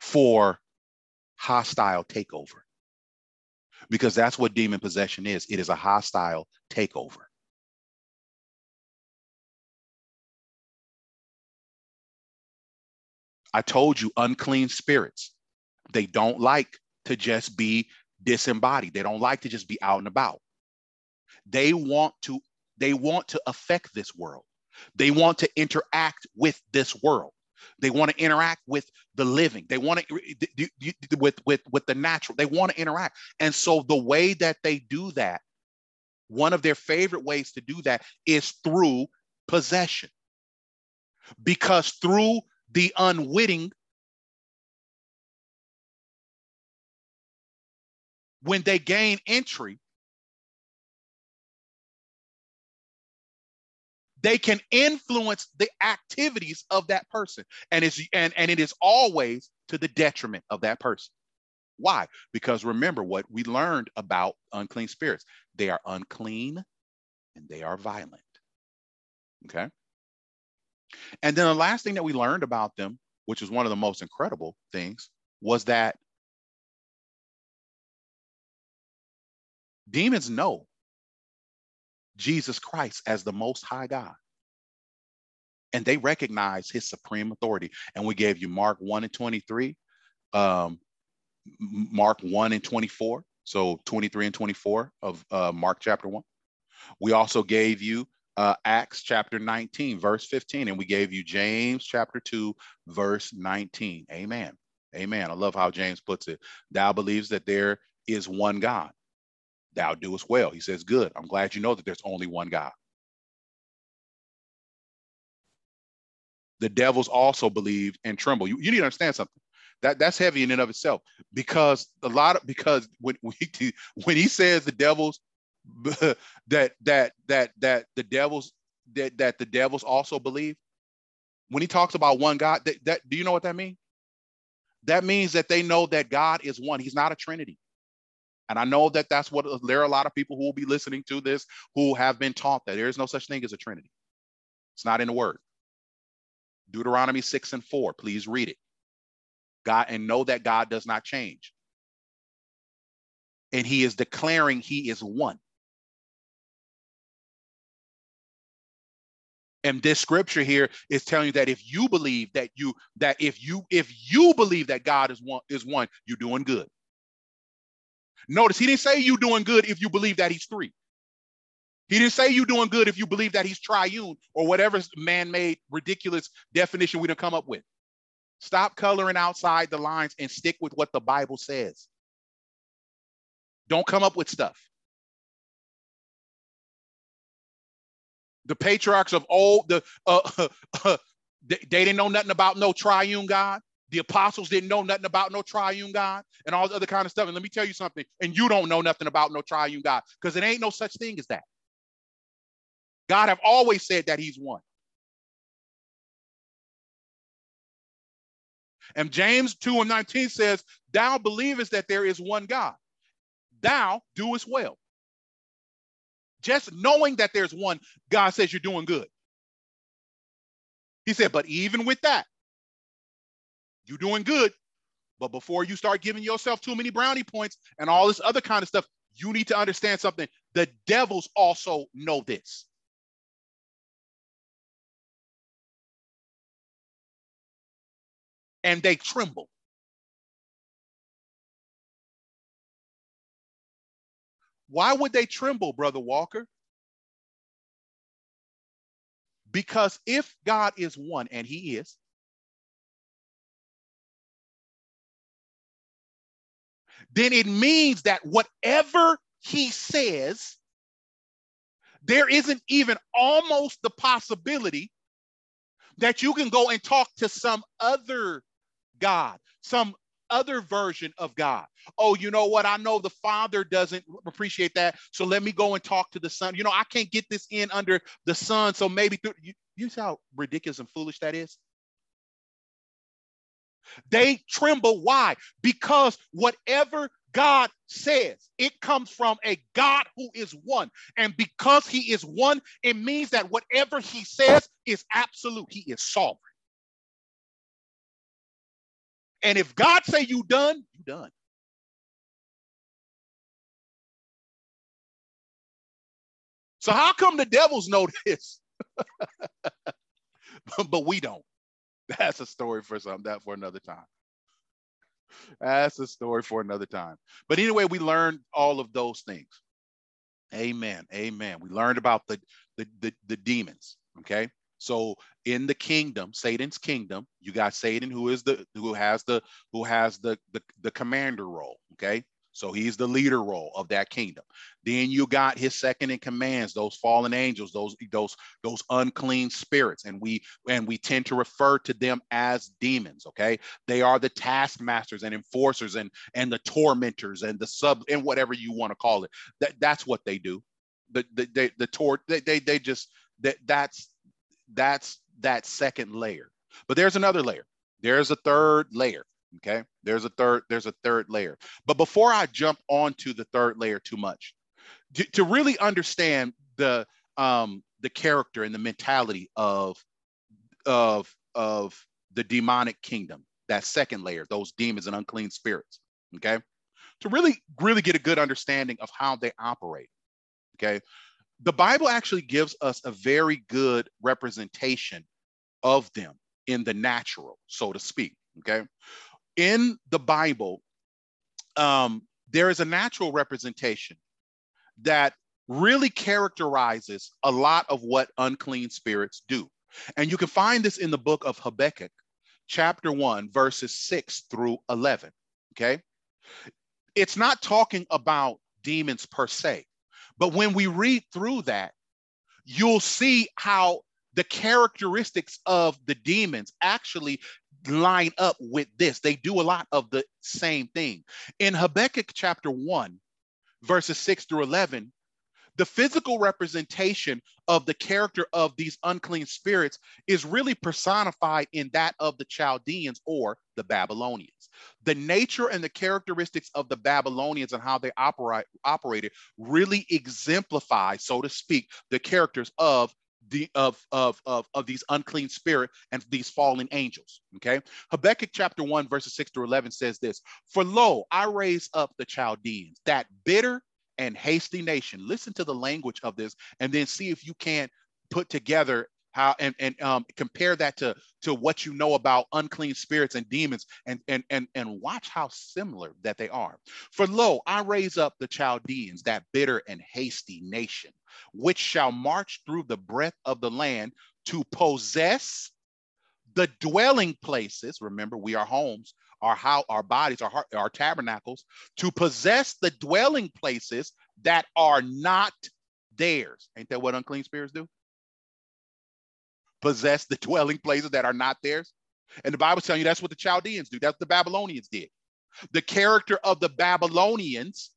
for hostile takeover. Because that's what demon possession is it is a hostile takeover. I told you, unclean spirits, they don't like to just be disembodied. They don't like to just be out and about. They want to they want to affect this world. They want to interact with this world. They want to interact with the living. They want to with with with the natural. They want to interact. And so the way that they do that, one of their favorite ways to do that is through possession. Because through the unwitting when they gain entry they can influence the activities of that person. And it's and, and it is always to the detriment of that person. Why? Because remember what we learned about unclean spirits. They are unclean and they are violent. Okay? And then the last thing that we learned about them, which was one of the most incredible things, was that demons know Jesus Christ as the most high God. And they recognize his supreme authority. And we gave you Mark 1 and 23, um, Mark 1 and 24. So 23 and 24 of uh, Mark chapter 1. We also gave you uh, Acts chapter 19, verse 15, and we gave you James chapter 2, verse 19. Amen. Amen. I love how James puts it. Thou believes that there is one God. Thou doest well. He says, Good. I'm glad you know that there's only one God. The devils also believe and tremble. You, you need to understand something. That that's heavy in and of itself because a lot of because when [laughs] we, when he says the devils [laughs] that that that that the devils that that the devils also believe when he talks about one god that, that do you know what that means that means that they know that god is one he's not a trinity and i know that that's what there are a lot of people who will be listening to this who have been taught that there is no such thing as a trinity. It's not in the word. Deuteronomy 6 and 4 please read it. God and know that god does not change. And he is declaring he is one. And this scripture here is telling you that if you believe that you that if you if you believe that god is one is one you're doing good notice he didn't say you doing good if you believe that he's three. He didn't say you doing good if you believe that he's triune or whatever man-made ridiculous definition we don't come up with. Stop coloring outside the lines and stick with what the bible says. Don't come up with stuff. The patriarchs of old, the uh, [laughs] they didn't know nothing about no triune God. The apostles didn't know nothing about no triune God and all the other kind of stuff. And let me tell you something, and you don't know nothing about no triune God because it ain't no such thing as that. God have always said that he's one. And James 2 and 19 says, Thou believest that there is one God. Thou doest well. Just knowing that there's one, God says you're doing good. He said, but even with that, you're doing good. But before you start giving yourself too many brownie points and all this other kind of stuff, you need to understand something. The devils also know this. And they tremble. Why would they tremble, Brother Walker? Because if God is one, and He is, then it means that whatever He says, there isn't even almost the possibility that you can go and talk to some other God, some other version of God. Oh, you know what? I know the Father doesn't appreciate that. So let me go and talk to the Son. You know, I can't get this in under the Son. So maybe through, you, you see how ridiculous and foolish that is? They tremble. Why? Because whatever God says, it comes from a God who is one. And because he is one, it means that whatever he says is absolute. He is sovereign. And if God say you done, you done. So how come the devils know this? [laughs] but we don't. [laughs] That's a story for some that for another time. That's a story for another time. But anyway, we learned all of those things. Amen. Amen. We learned about the the the, the demons. Okay. So in the kingdom, Satan's kingdom, you got Satan who is the who has the who has the the, the commander role. Okay. So he's the leader role of that kingdom. Then you got his second in commands, those fallen angels, those those those unclean spirits, and we and we tend to refer to them as demons. Okay, they are the taskmasters and enforcers and and the tormentors and the sub and whatever you want to call it. That that's what they do. The the they, the tor they, they they just that that's that's that second layer. But there's another layer. There's a third layer Okay. There's a third, there's a third layer. But before I jump onto the third layer too much, to, to really understand the um the character and the mentality of of of the demonic kingdom, that second layer, those demons and unclean spirits. Okay. To really, really get a good understanding of how they operate. Okay. The Bible actually gives us a very good representation of them in the natural, so to speak. Okay in the Bible, um, there is a natural representation that really characterizes a lot of what unclean spirits do. And you can find this in the book of Habakkuk, chapter 1, verses 6 through 11. Okay. It's not talking about demons per se, but when we read through that, you'll see how the characteristics of the demons actually line up with this. They do a lot of the same thing. In Habakkuk chapter 1, verses 6 through 11, the physical representation of the character of these unclean spirits is really personified in that of the Chaldeans or the Babylonians. The nature and the characteristics of the Babylonians and how they operate operated really exemplify, so to speak, the characters of the of of of, of these unclean spirit and these fallen angels. Okay. Habakkuk chapter 1, verses 6 to 11 says this For lo, I raise up the Chaldeans, that bitter and hasty nation. Listen to the language of this and then see if you can't put together how and, and um, compare that to to what you know about unclean spirits and demons and and and and watch how similar that they are. For lo i raise up the chaldeans that bitter and hasty nation which shall march through the breadth of the land to possess the dwelling places remember we are homes our how our bodies our heart, our tabernacles to possess the dwelling places that are not theirs. Ain't that what unclean spirits do possess the dwelling places that are not theirs. And the Bible's telling you that's what the Chaldeans do. That's what the Babylonians did. The character of the Babylonians,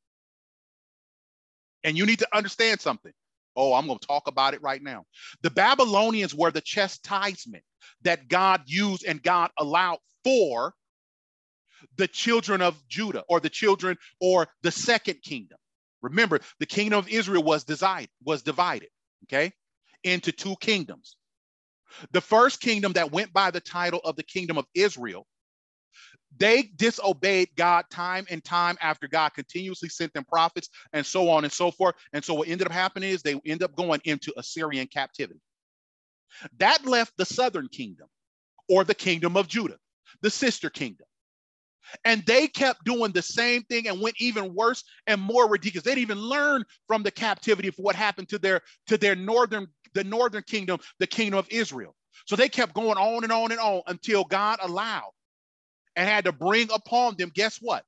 and you need to understand something. Oh, I'm going to talk about it right now. The Babylonians were the chastisement that God used and God allowed for the children of Judah or the children or the second kingdom. Remember, the kingdom of Israel was divided, was divided, okay, into two kingdoms. The first kingdom that went by the title of the kingdom of Israel, they disobeyed God time and time after God continuously sent them prophets and so on and so forth. And so what ended up happening is they end up going into Assyrian captivity. That left the southern kingdom or the kingdom of Judah, the sister kingdom. And they kept doing the same thing and went even worse and more ridiculous. They didn't even learn from the captivity of what happened to their to their northern the northern kingdom, the kingdom of Israel. So they kept going on and on and on until God allowed and had to bring upon them, guess what?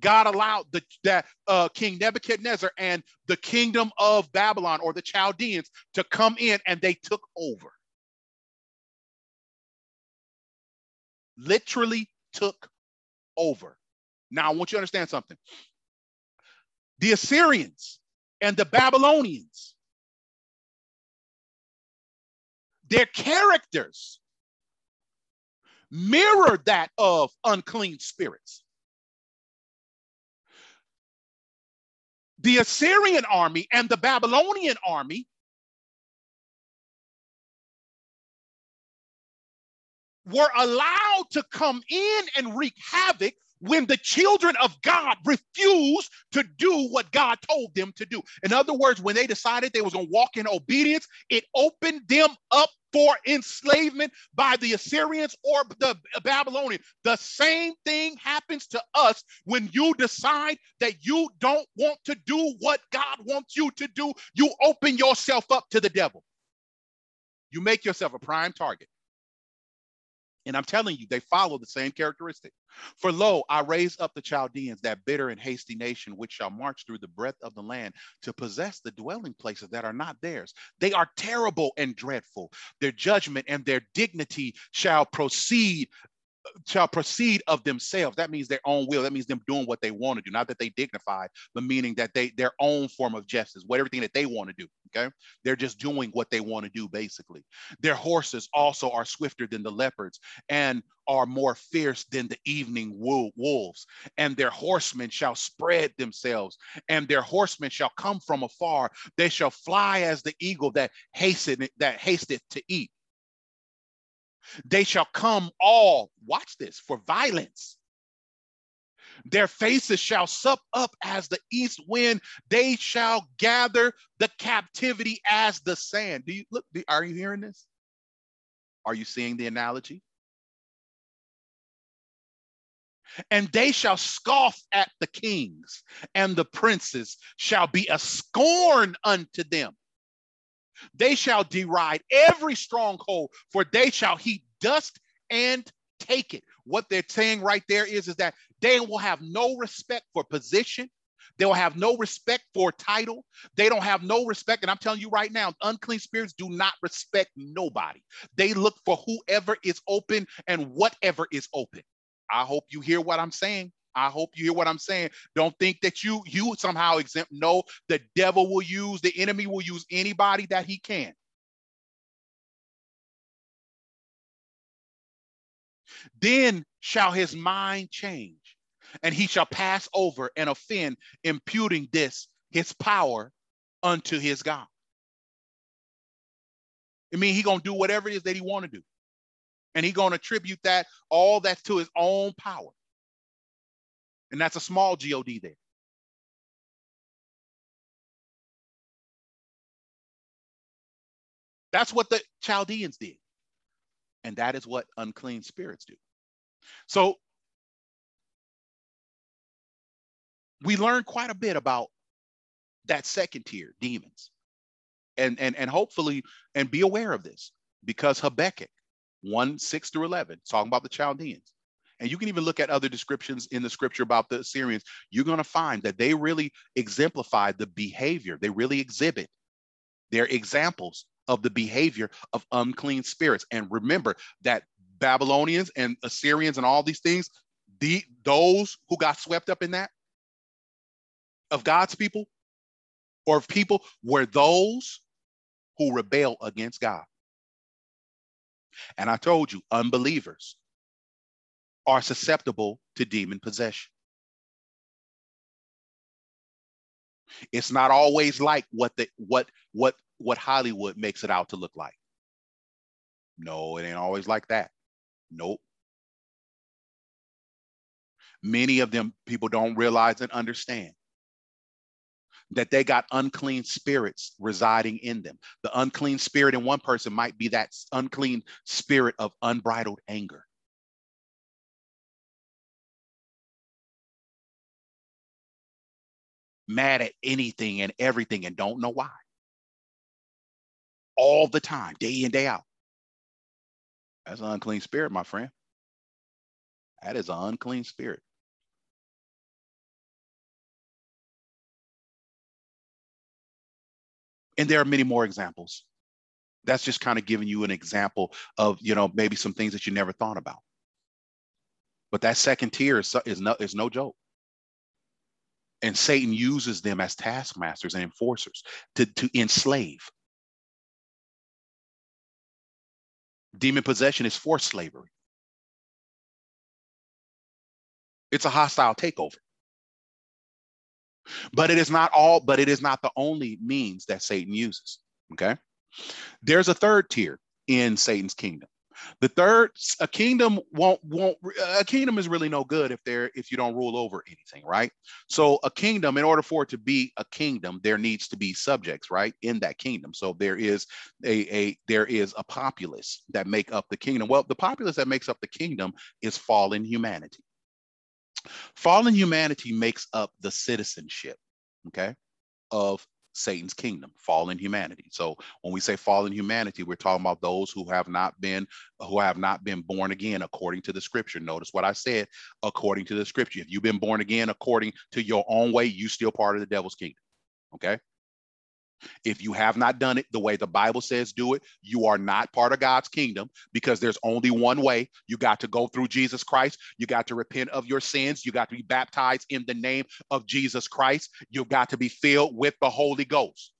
God allowed the, that uh, King Nebuchadnezzar and the kingdom of Babylon or the Chaldeans to come in and they took over. Literally took over. Now, I want you to understand something. The Assyrians and the Babylonians, their characters mirrored that of unclean spirits. The Assyrian army and the Babylonian army were allowed to come in and wreak havoc when the children of God refused to do what God told them to do. In other words, when they decided they was going to walk in obedience, it opened them up for enslavement by the Assyrians or the Babylonians. The same thing happens to us when you decide that you don't want to do what God wants you to do. You open yourself up to the devil. You make yourself a prime target. And I'm telling you, they follow the same characteristic. For lo, I raise up the Chaldeans, that bitter and hasty nation, which shall march through the breadth of the land to possess the dwelling places that are not theirs. They are terrible and dreadful. Their judgment and their dignity shall proceed shall proceed of themselves. That means their own will. That means them doing what they want to do, not that they dignify, but meaning that they their own form of justice, what everything that they want to do. Okay, they're just doing what they want to do, basically. Their horses also are swifter than the leopards and are more fierce than the evening wolves. And their horsemen shall spread themselves, and their horsemen shall come from afar. They shall fly as the eagle that hasted that hasteth to eat. They shall come all, watch this, for violence. Their faces shall sup up as the east wind. They shall gather the captivity as the sand. Do you look? Are you hearing this? Are you seeing the analogy? And they shall scoff at the kings, and the princes shall be a scorn unto them. They shall deride every stronghold, for they shall heap dust and take it. What they're saying right there is, is that they will have no respect for position. They will have no respect for title. They don't have no respect. And I'm telling you right now, unclean spirits do not respect nobody. They look for whoever is open and whatever is open. I hope you hear what I'm saying. I hope you hear what I'm saying. Don't think that you you somehow exempt. No, the devil will use, the enemy will use anybody that he can. Then shall his mind change, and he shall pass over and offend, imputing this his power unto his God. I mean, he gonna do whatever it is that he want to do, and he gonna attribute that all that to his own power. And that's a small God there. That's what the Chaldeans did. And that is what unclean spirits do. So we learned quite a bit about that second tier, demons. And, and, and hopefully, and be aware of this because Habakkuk 1 6 through 11, talking about the Chaldeans, and you can even look at other descriptions in the scripture about the Assyrians, you're going to find that they really exemplify the behavior, they really exhibit their examples of the behavior of unclean spirits. And remember that Babylonians and Assyrians and all these things, the those who got swept up in that of God's people or of people were those who rebel against God. And I told you, unbelievers are susceptible to demon possession. It's not always like what the what what what Hollywood makes it out to look like. No, it ain't always like that. Nope. Many of them people don't realize and understand that they got unclean spirits residing in them. The unclean spirit in one person might be that unclean spirit of unbridled anger. Mad at anything and everything and don't know why. All the time, day in, day out. That's an unclean spirit, my friend. That is an unclean spirit. And there are many more examples. That's just kind of giving you an example of, you know, maybe some things that you never thought about. But that second tier is, is, no, is no joke. And Satan uses them as taskmasters and enforcers to, to enslave. Demon possession is forced slavery. It's a hostile takeover. But it is not all, but it is not the only means that Satan uses. Okay. There's a third tier in Satan's kingdom. The third, a kingdom won't won't a kingdom is really no good if there if you don't rule over anything, right? So a kingdom, in order for it to be a kingdom, there needs to be subjects, right, in that kingdom. So there is a a there is a populace that make up the kingdom. Well, the populace that makes up the kingdom is fallen humanity. Fallen humanity makes up the citizenship, okay, of Satan's kingdom, fallen humanity. So when we say fallen humanity, we're talking about those who have not been who have not been born again according to the scripture. Notice what I said, according to the scripture. If you've been born again according to your own way, you still part of the devil's kingdom. Okay? If you have not done it the way the Bible says do it, you are not part of God's kingdom because there's only one way. You got to go through Jesus Christ. You got to repent of your sins. You got to be baptized in the name of Jesus Christ. You've got to be filled with the Holy Ghost.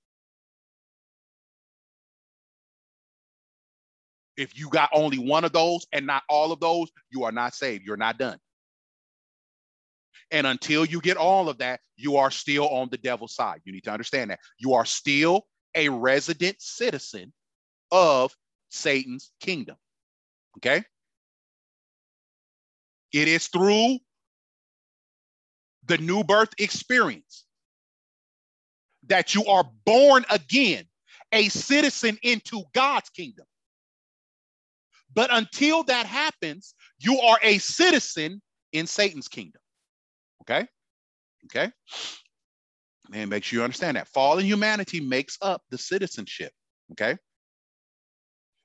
If you got only one of those and not all of those, you are not saved. You're not done. And until you get all of that, you are still on the devil's side. You need to understand that. You are still a resident citizen of Satan's kingdom. Okay? It is through the new birth experience that you are born again, a citizen into God's kingdom. But until that happens, you are a citizen in Satan's kingdom. Okay. Okay. And make sure you understand that fallen humanity makes up the citizenship. Okay.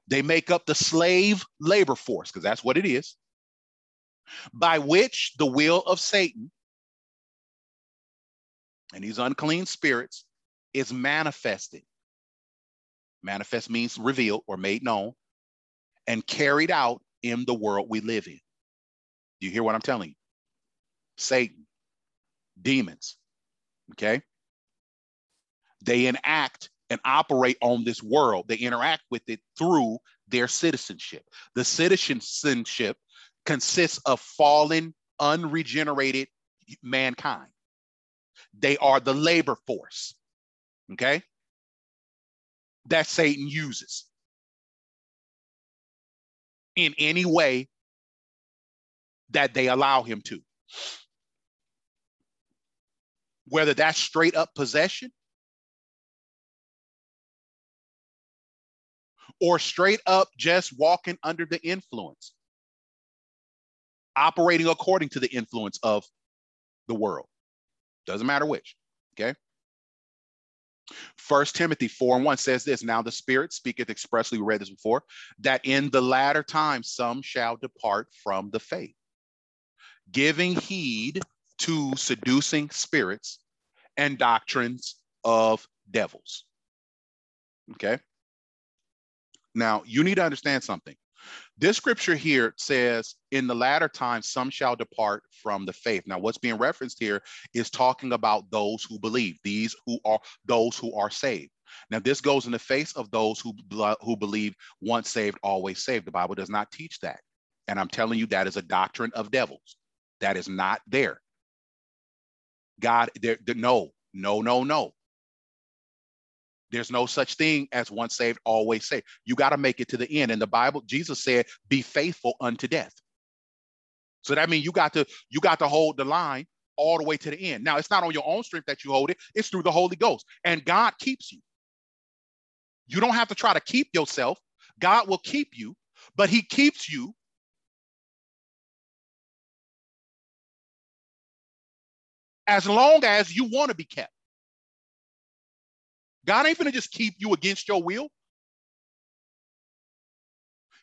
They make up the slave labor force, because that's what it is, by which the will of Satan and these unclean spirits is manifested. Manifest means revealed or made known and carried out in the world we live in. Do you hear what I'm telling you? Satan demons. Okay. They enact and operate on this world. They interact with it through their citizenship. The citizenship consists of fallen, unregenerated mankind. They are the labor force. Okay. That Satan uses in any way that they allow him to whether that's straight up possession or straight up just walking under the influence, operating according to the influence of the world. Doesn't matter which, okay? First Timothy 4 and 1 says this Now the Spirit speaketh expressly, we read this before, that in the latter time some shall depart from the faith, giving heed to seducing spirits and doctrines of devils. Okay. Now, you need to understand something. This scripture here says, in the latter times, some shall depart from the faith. Now, what's being referenced here is talking about those who believe, these who are those who are saved. Now, this goes in the face of those who, who believe once saved, always saved. The Bible does not teach that. And I'm telling you, that is a doctrine of devils. That is not there. God, there, there, no, no, no, no. There's no such thing as once saved, always saved. You got to make it to the end. And the Bible, Jesus said, be faithful unto death. So that means you got to you got to hold the line all the way to the end. Now, it's not on your own strength that you hold it, it's through the Holy Ghost. And God keeps you. You don't have to try to keep yourself. God will keep you, but he keeps you as long as you want to be kept. God ain't gonna just keep you against your will.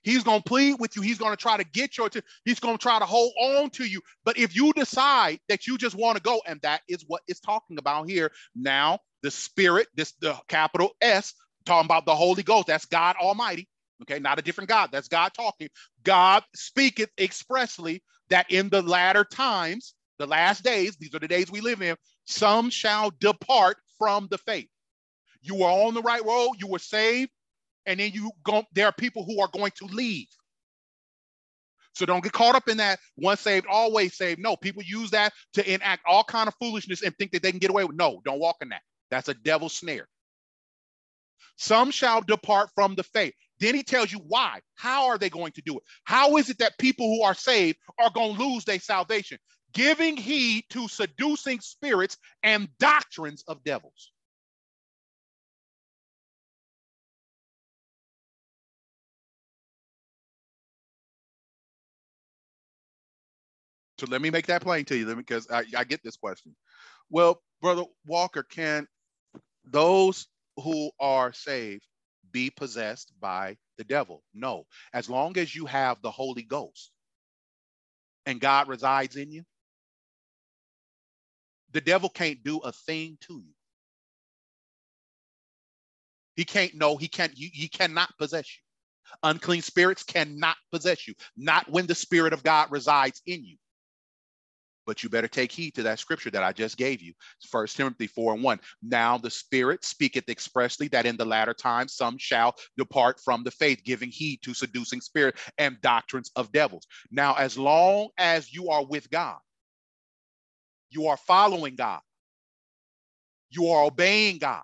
He's gonna plead with you. He's gonna try to get your. He's gonna try to hold on to you. But if you decide that you just want to go, and that is what it's talking about here. Now, the Spirit, this the capital S, talking about the Holy Ghost. That's God Almighty. Okay, not a different God. That's God talking. God speaketh expressly that in the latter times, the last days, these are the days we live in, some shall depart from the faith. You were on the right road, you were saved, and then you go, there are people who are going to leave. So don't get caught up in that once saved, always saved. No, people use that to enact all kind of foolishness and think that they can get away with. No, don't walk in that. That's a devil snare. Some shall depart from the faith. Then he tells you why. How are they going to do it? How is it that people who are saved are going to lose their salvation? Giving heed to seducing spirits and doctrines of devils. So let me make that plain to you because I, I get this question. Well, Brother Walker, can those who are saved be possessed by the devil? No. As long as you have the Holy Ghost and God resides in you, the devil can't do a thing to you. He can't know, he can't, you, he cannot possess you. Unclean spirits cannot possess you, not when the Spirit of God resides in you. But you better take heed to that scripture that I just gave you. First Timothy 4 and 1. Now the Spirit speaketh expressly that in the latter times some shall depart from the faith, giving heed to seducing spirit and doctrines of devils. Now, as long as you are with God, you are following God, you are obeying God.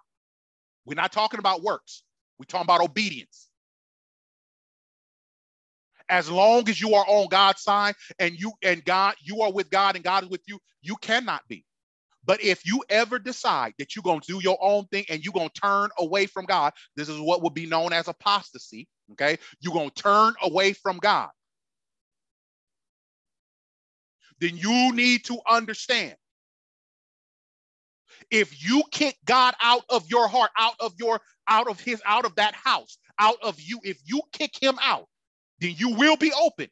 We're not talking about works, we're talking about obedience as long as you are on God's side and you and God, you are with God and God is with you, you cannot be. But if you ever decide that you're going to do your own thing and you're going to turn away from God, this is what would be known as apostasy. Okay. You're going to turn away from God. Then you need to understand if you kick God out of your heart, out of your, out of his, out of that house, out of you, if you kick him out, then you will be open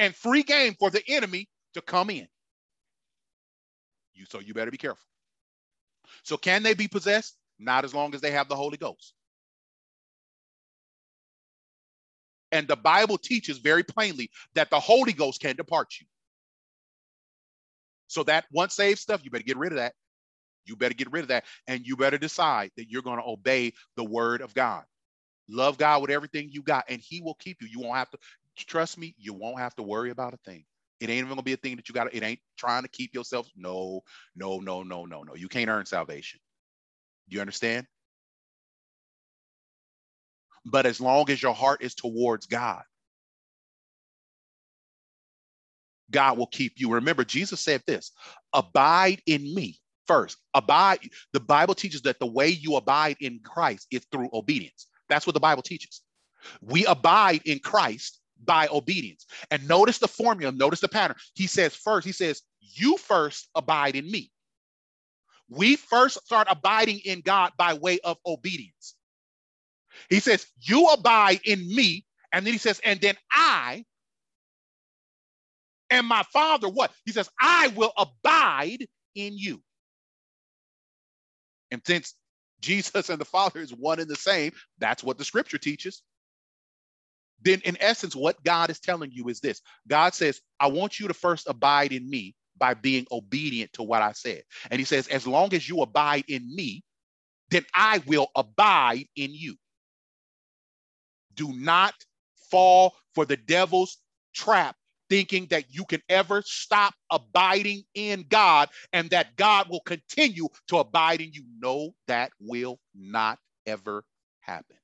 and free game for the enemy to come in. You so you better be careful. So can they be possessed? Not as long as they have the Holy Ghost. And the Bible teaches very plainly that the Holy Ghost can depart you. So that once saved stuff, you better get rid of that. You better get rid of that. And you better decide that you're going to obey the word of God. Love God with everything you got, and He will keep you. You won't have to trust me. You won't have to worry about a thing. It ain't even gonna be a thing that you got. It ain't trying to keep yourself. No, no, no, no, no, no. You can't earn salvation. Do you understand? But as long as your heart is towards God, God will keep you. Remember, Jesus said this abide in me first. Abide. The Bible teaches that the way you abide in Christ is through obedience. That's what the Bible teaches. We abide in Christ by obedience. And notice the formula, notice the pattern. He says first, he says, You first abide in me. We first start abiding in God by way of obedience. He says, You abide in me. And then he says, And then I and my Father, what? He says, I will abide in you. And since Jesus and the Father is one and the same. That's what the scripture teaches. Then, in essence, what God is telling you is this God says, I want you to first abide in me by being obedient to what I said. And He says, as long as you abide in me, then I will abide in you. Do not fall for the devil's trap thinking that you can ever stop abiding in God and that God will continue to abide in you. No, that will not ever happen.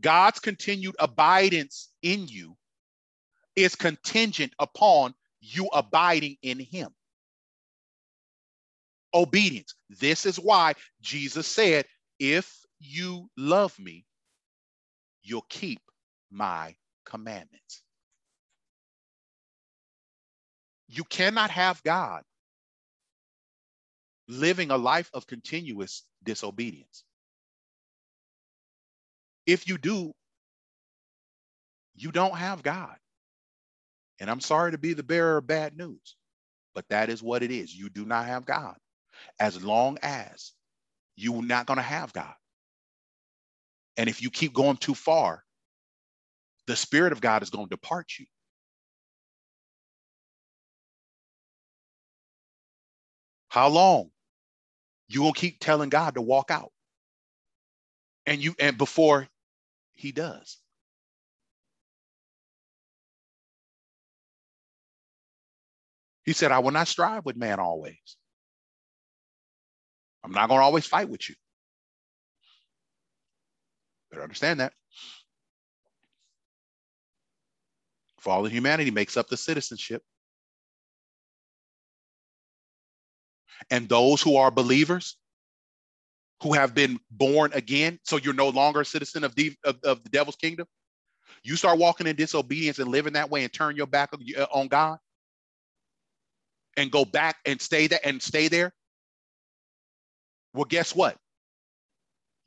God's continued abidance in you is contingent upon you abiding in Him. Obedience. This is why Jesus said, If you love me, you'll keep my commandments. You cannot have God living a life of continuous disobedience. If you do, you don't have God. And I'm sorry to be the bearer of bad news, but that is what it is. You do not have God. As long as you're not going to have God. And if you keep going too far, the Spirit of God is going to depart you. How long? You will keep telling God to walk out. And you and before he does. He said, I will not strive with man always. I'm not going to always fight with you. Better understand that. Fallen humanity makes up the citizenship. And those who are believers, who have been born again, so you're no longer a citizen of the, of, of the devil's kingdom, you start walking in disobedience and living that way and turn your back on uh, God and go back and stay there and stay there. Well, guess what?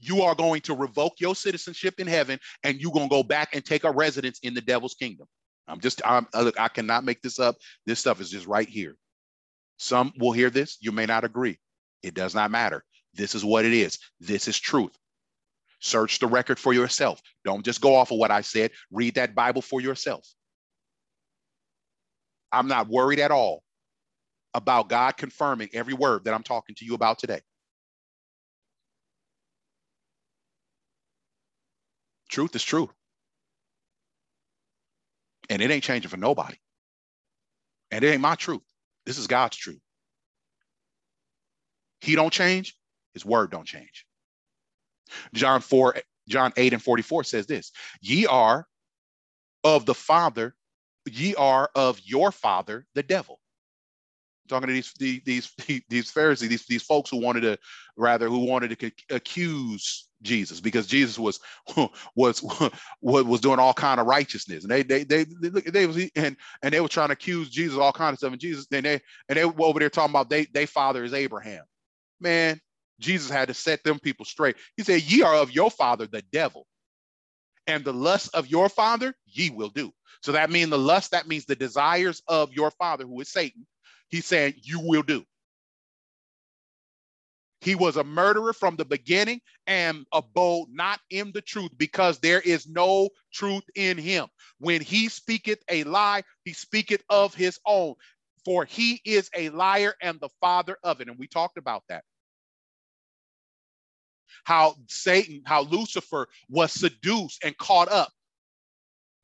You are going to revoke your citizenship in heaven and you're going to go back and take a residence in the devil's kingdom. I'm just, I'm, uh, look, I cannot make this up. This stuff is just right here. Some will hear this. You may not agree. It does not matter. This is what it is. This is truth. Search the record for yourself. Don't just go off of what I said. Read that Bible for yourself. I'm not worried at all about God confirming every word that I'm talking to you about today. Truth is true. And it ain't changing for nobody. And it ain't my truth. This is God's truth. He don't change, his word don't change. John 4, John 8 and 44 says this: Ye are of the Father, ye are of your father, the devil. talking to these these [laughs] these these Pharisees, these these folks who wanted to rather who wanted to accuse Jesus because Jesus was [laughs] was was, was doing all kind of righteousness and they they they they, they was and and they were trying to accuse Jesus all kind of stuff and Jesus then they and they were over there talking about they they father is Abraham. Man, Jesus had to set them people straight. He said, "Ye are of your father the devil, and the lust of your father ye will do." So that means the lust. That means the desires of your father, who is Satan. He's saying you will do. He was a murderer from the beginning and abode not in the truth because there is no truth in him. When he speaketh a lie, he speaketh of his own, for he is a liar and the father of it. And we talked about that. How Satan, how Lucifer was seduced and caught up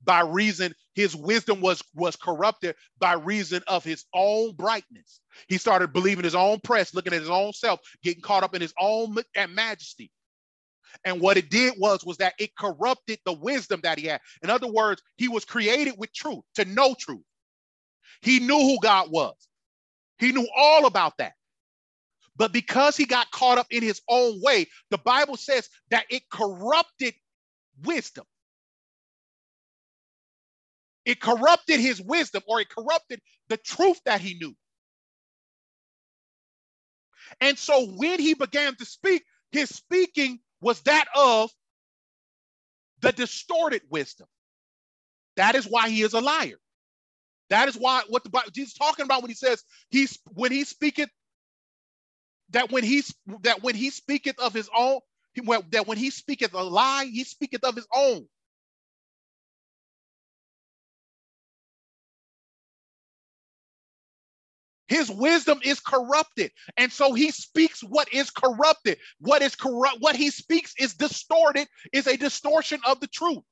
by reason his wisdom was was corrupted by reason of his own brightness. He started believing his own press looking at his own self getting caught up in his own majesty. And what it did was was that it corrupted the wisdom that he had. In other words he was created with truth to know truth. He knew who god was. He knew all about that. But because he got caught up in his own way the bible says that it corrupted wisdom it corrupted his wisdom or it corrupted the truth that he knew. And so when he began to speak, his speaking was that of the distorted wisdom. That is why he is a liar. That is why what the Bible Jesus talking about when he says he's when he speaketh that when he's that when he speaketh of his own that when he speaketh a lie, he speaketh of his own. His wisdom is corrupted. And so he speaks what is corrupted. What is corrupt, what he speaks is distorted, is a distortion of the truth.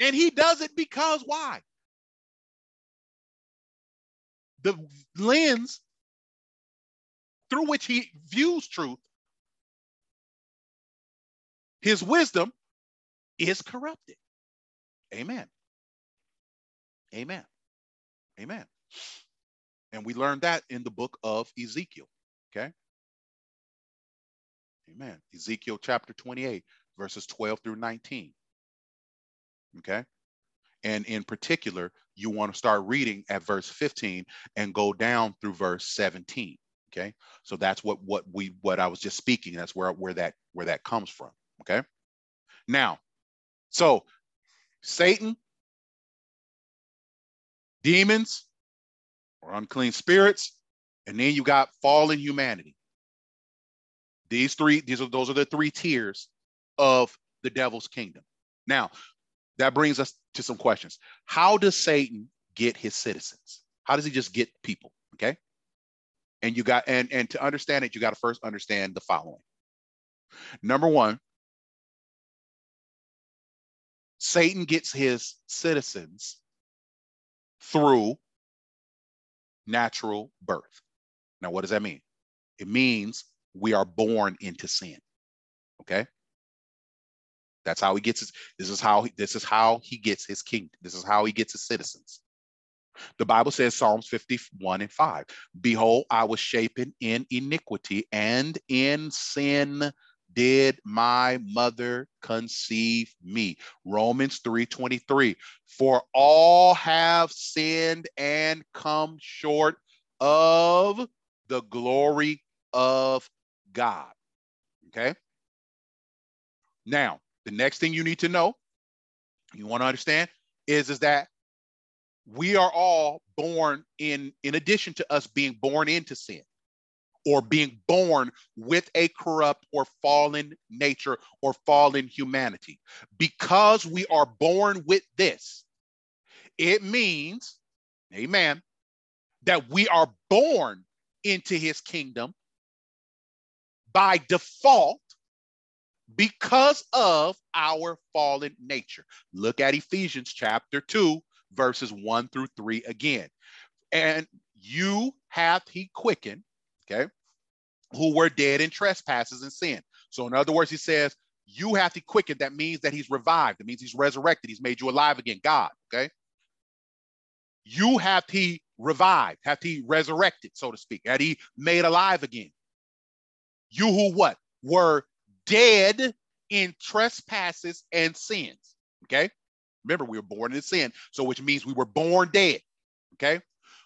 And he does it because why? The lens through which he views truth, his wisdom is corrupted. Amen. Amen. Amen. And we learned that in the book of Ezekiel. Okay. Amen. Ezekiel chapter 28, verses 12 through 19. Okay. And in particular, you want to start reading at verse 15 and go down through verse 17. Okay. So that's what what we what I was just speaking. That's where where that where that comes from. Okay. Now, so Satan demons or unclean spirits, and then you got fallen humanity. These three, these are those are the three tiers of the devil's kingdom. Now, that brings us to some questions. How does Satan get his citizens? How does he just get people? Okay. And you got and and to understand it, you got to first understand the following. Number one, Satan gets his citizens through natural birth. Now, what does that mean? It means we are born into sin. Okay. That's how he gets his, this is how he, this is how he gets his kingdom. This is how he gets his citizens. The Bible says Psalms 51 and 5. Behold, I was shapen in iniquity and in sin did my mother conceive me? Romans 3:23 for all have sinned and come short of the glory of god. Okay? Now the next thing you need to know you want to understand is is that we are all born in in addition to us being born into sin or being born with a corrupt or fallen nature or fallen humanity. Because we are born with this, it means, amen, that we are born into his kingdom by default because of our fallen nature. Look at Ephesians chapter 2, verses 1 through 3 again. And you hath he quickened okay, who were dead in trespasses and sin. So, in other words, he says, You have to quicken. That means that he's revived. It means he's resurrected. He's made you alive again. God, okay? You have he revived, have he resurrected, so to speak, had he made alive again. You who what? Were dead in trespasses and sins. Okay. Remember, we were born in sin. So, which means we were born dead. Okay.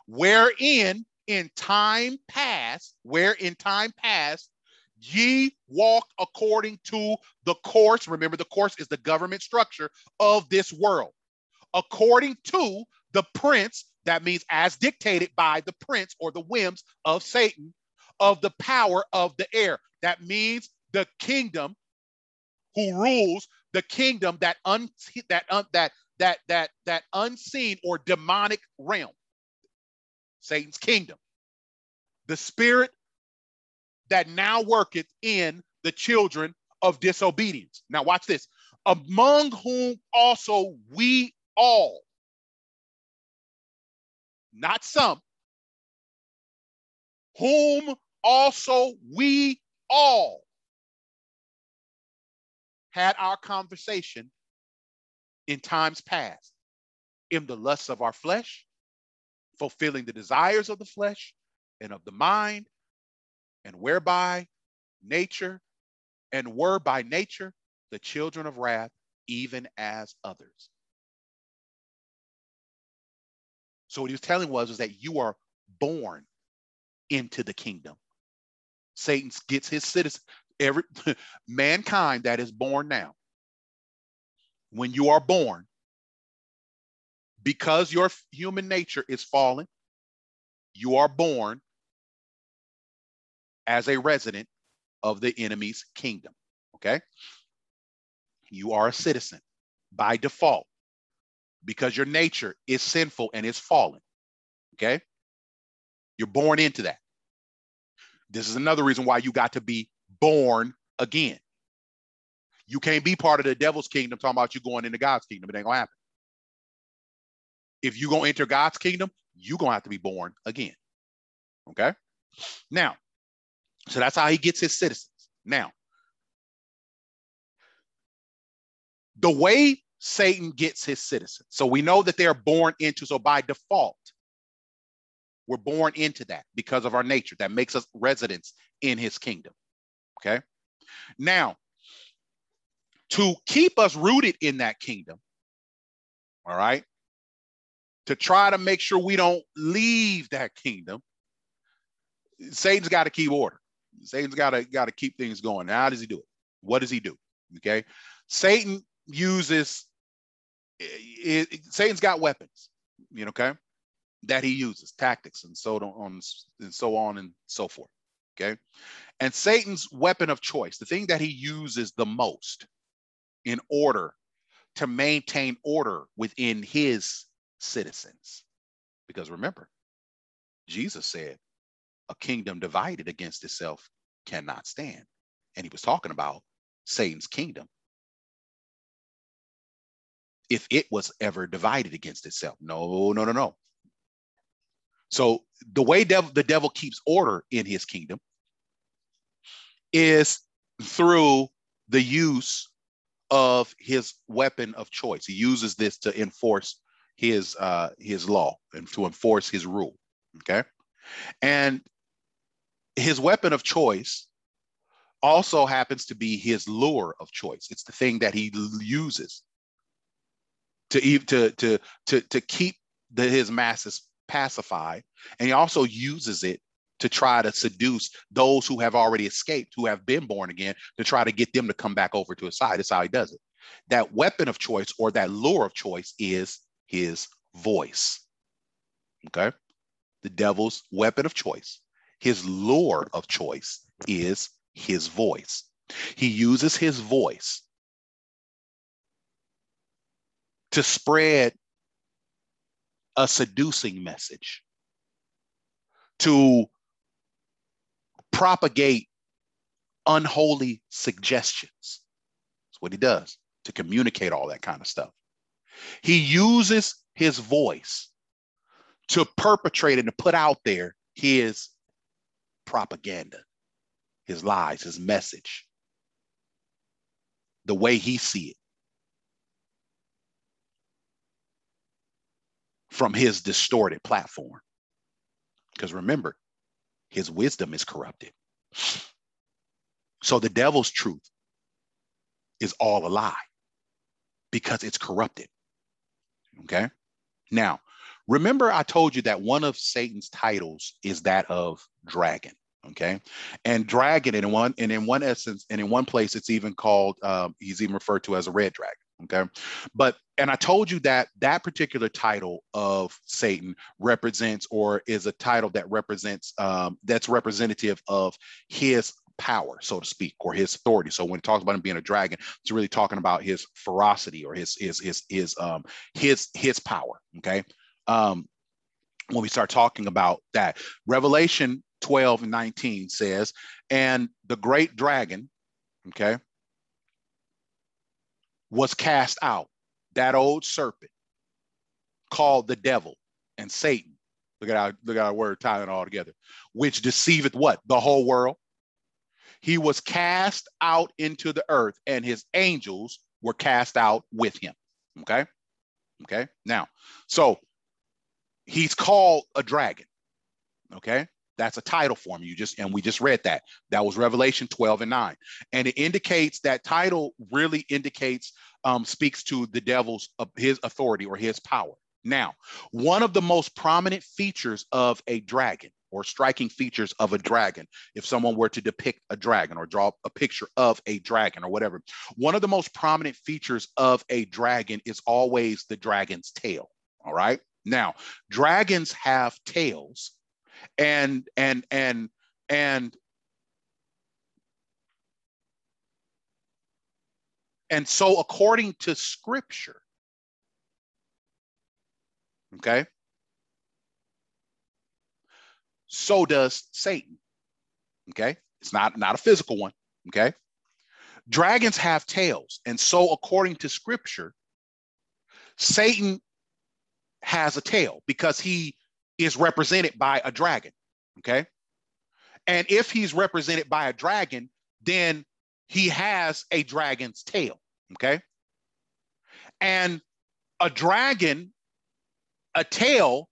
Wherein in time past, where in time past ye walk according to the course. Remember, the course is the government structure of this world. According to the prince, that means as dictated by the prince or the whims of Satan, of the power of the air. That means the kingdom who rules the kingdom that un, that un, that that that that unseen or demonic realm. Satan's kingdom. The spirit that now worketh in the children of disobedience. Now, watch this. Among whom also we all, not some, whom also we all had our conversation in times past in the lusts of our flesh, fulfilling the desires of the flesh and of the mind, and whereby nature, and were by nature the children of wrath, even as others. So what he was telling was is that you are born into the kingdom. Satan gets his citizen, every [laughs] mankind that is born now. When you are born, because your human nature is fallen, you are born as a resident of the enemy's kingdom. Okay. You are a citizen by default because your nature is sinful and is fallen. Okay. You're born into that. This is another reason why you got to be born again. You can't be part of the devil's kingdom talking about you going into God's kingdom. It ain't gonna happen if you're going to enter God's kingdom, you're going to have to be born again. Okay. Now, so that's how he gets his citizens. Now, the way Satan gets his citizens, so we know that they're born into, so by default, we're born into that because of our nature that makes us residents in his kingdom. Okay. Now, to keep us rooted in that kingdom, all right, to try to make sure we don't leave that kingdom, Satan's got to keep order. Satan's got to got to keep things going. How does he do it? What does he do? Okay, Satan uses. It, it, Satan's got weapons, you know, okay, that he uses, tactics, and so on, and so on and so forth. Okay. And Satan's weapon of choice, the thing that he uses the most in order to maintain order within his citizens. Because remember, Jesus said, a kingdom divided against itself cannot stand. And he was talking about Satan's kingdom. If it was ever divided against itself. No, no, no, no. So the way the devil keeps order in his kingdom is through the use of his weapon of choice. He uses this to enforce his uh, his law and to enforce his rule. Okay, and his weapon of choice also happens to be his lure of choice. It's the thing that he uses to to to to to keep the, his masses pacified, and he also uses it to try to seduce those who have already escaped, who have been born again, to try to get them to come back over to his side. That's how he does it. That weapon of choice or that lure of choice is his voice. Okay. The devil's weapon of choice, his lure of choice is his voice. He uses his voice to spread a seducing message, to propagate unholy suggestions. That's what he does to communicate all that kind of stuff. He uses his voice to perpetrate and to put out there his propaganda, his lies, his message, the way he see it. From his distorted platform. Because remember, his wisdom is corrupted. So the devil's truth is all a lie because it's corrupted. Okay. Now, remember, I told you that one of Satan's titles is that of dragon. Okay. And dragon, in one, and in one essence, and in one place, it's even called, um, he's even referred to as a red dragon. Okay. But, and I told you that that particular title of Satan represents or is a title that represents, um, that's representative of his power, so to speak, or his authority. So when it talks about him being a dragon, it's really talking about his ferocity or his, his, his, his, um, his, his power. Okay. Um, when we start talking about that, Revelation 12 and 19 says, and the great dragon, okay, was cast out, that old serpent called the devil and Satan. Look at our look at our word tying it all together, which deceiveth what? The whole world. He was cast out into the earth, and his angels were cast out with him. Okay. Okay. Now, so he's called a dragon. Okay. That's a title for him. You just and we just read that. That was Revelation 12 and 9. And it indicates that title really indicates um, speaks to the devil's uh, his authority or his power. Now, one of the most prominent features of a dragon or striking features of a dragon, if someone were to depict a dragon or draw a picture of a dragon or whatever, one of the most prominent features of a dragon is always the dragon's tail. All right. Now, dragons have tails and and and and and so according to scripture okay so does satan okay it's not not a physical one okay dragons have tails and so according to scripture satan has a tail because he is represented by a dragon. Okay. And if he's represented by a dragon, then he has a dragon's tail. Okay. And a dragon, a tail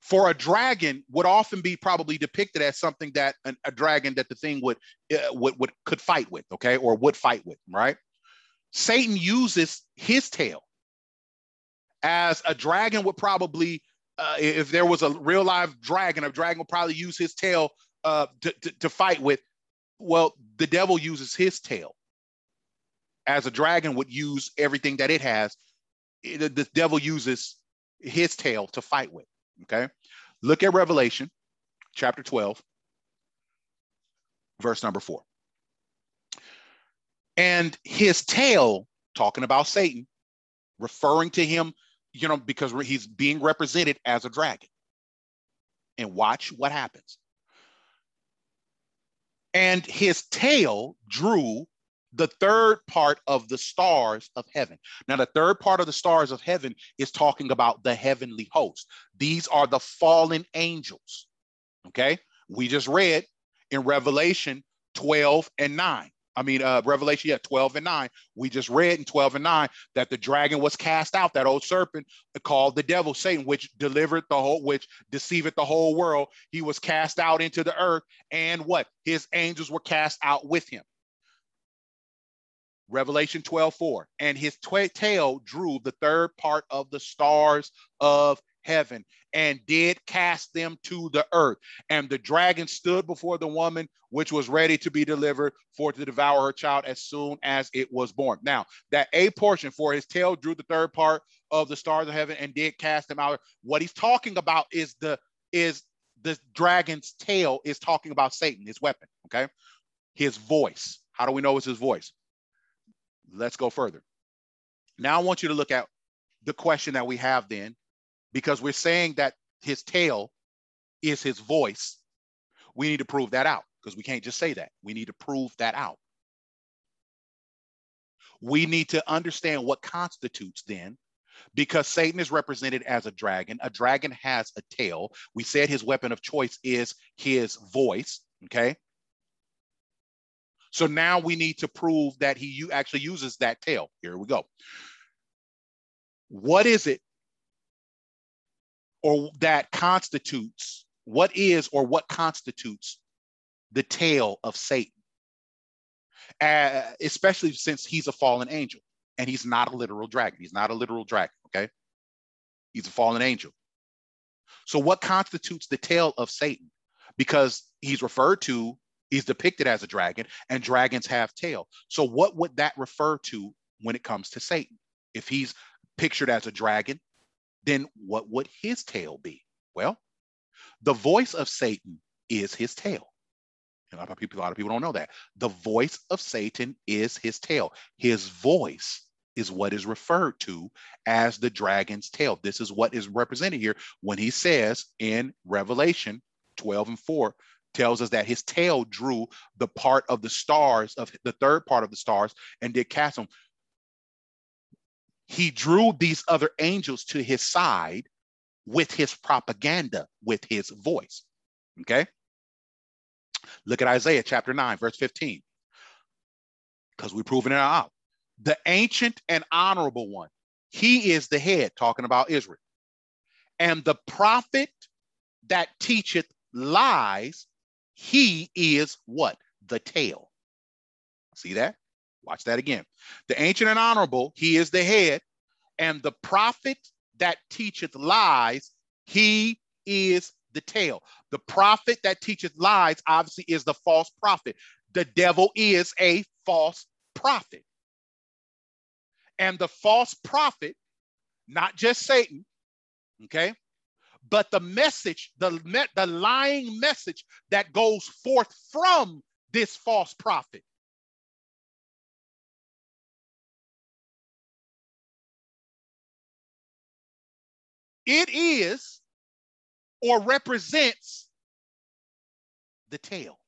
for a dragon would often be probably depicted as something that an, a dragon that the thing would, uh, would would could fight with, okay, or would fight with, right? Satan uses his tail as a dragon would probably uh, if there was a real live dragon, a dragon would probably use his tail uh, to, to, to fight with. Well, the devil uses his tail as a dragon would use everything that it has. The devil uses his tail to fight with. Okay. Look at Revelation chapter 12. verse number four. And his tail, talking about Satan, referring to him, you know, because he's being represented as a dragon. And watch what happens. And his tail drew the third part of the stars of heaven. Now, the third part of the stars of heaven is talking about the heavenly host. These are the fallen angels. Okay. We just read in Revelation 12 and 9. I mean, uh, Revelation, yeah, 12 and 9. We just read in 12 and 9 that the dragon was cast out, that old serpent called the devil Satan, which delivered the whole, which deceived the whole world. He was cast out into the earth, and what? His angels were cast out with him. Revelation 12, 4. And his tail drew the third part of the stars of heaven and did cast them to the earth. And the dragon stood before the woman, which was ready to be delivered for to devour her child as soon as it was born. Now, that a portion for his tail drew the third part of the stars of heaven and did cast them out. What he's talking about is the is the dragon's tail is talking about Satan, his weapon. Okay, his voice. How do we know it's his voice? Let's go further. Now I want you to look at the question that we have then because we're saying that his tail is his voice. We need to prove that out because we can't just say that. We need to prove that out. We need to understand what constitutes then, because Satan is represented as a dragon. A dragon has a tail. We said his weapon of choice is his voice. Okay. So now we need to prove that he actually uses that tail. Here we go. What is it or that constitutes what is or what constitutes the tail of Satan, uh, especially since he's a fallen angel and he's not a literal dragon. He's not a literal dragon, okay? He's a fallen angel. So, what constitutes the tail of Satan? Because he's referred to, he's depicted as a dragon, and dragons have tail. So, what would that refer to when it comes to Satan? If he's pictured as a dragon, then what would his tail be? Well, the voice of Satan is his tail. A lot of people, a lot of people don't know that. The voice of Satan is his tail. His voice is what is referred to as the dragon's tail. This is what is represented here when he says in Revelation 12 and 4 tells us that his tail drew the part of the stars of the third part of the stars and did cast them he drew these other angels to his side with his propaganda, with his voice. Okay. Look at Isaiah chapter 9, verse 15. Because we're proving it out. The ancient and honorable one, he is the head, talking about Israel. And the prophet that teacheth lies, he is what? The tail. See that? Watch that again. The ancient and honorable, he is the head, and the prophet that teacheth lies, he is the tail. The prophet that teacheth lies obviously is the false prophet. The devil is a false prophet. And the false prophet, not just Satan, okay, but the message, the, the lying message that goes forth from this false prophet It is or represents the tail.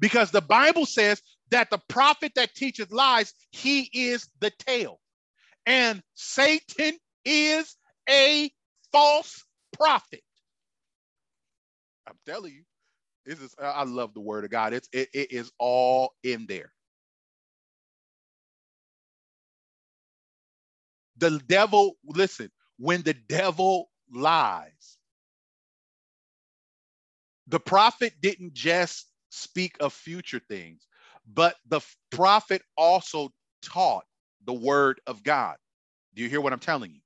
Because the Bible says that the prophet that teaches lies, he is the tail. And Satan is a false prophet. I'm telling you, this is I love the word of God. It's it, it is all in there. The devil, listen, when the devil lies, the prophet didn't just speak of future things, but the prophet also taught the word of God. Do you hear what I'm telling you?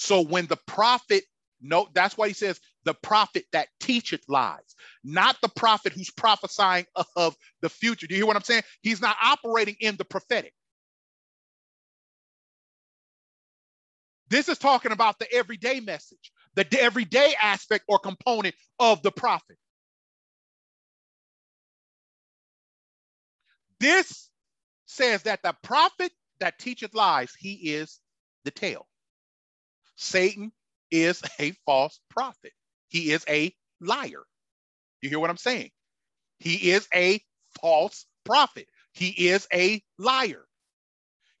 So when the prophet, no, that's why he says the prophet that teacheth lies, not the prophet who's prophesying [laughs] of the future. Do you hear what I'm saying? He's not operating in the prophetic. This is talking about the everyday message, the everyday aspect or component of the prophet. This says that the prophet that teacheth lies, he is the tail. Satan is a false prophet. He is a liar. You hear what I'm saying? He is a false prophet. He is a liar.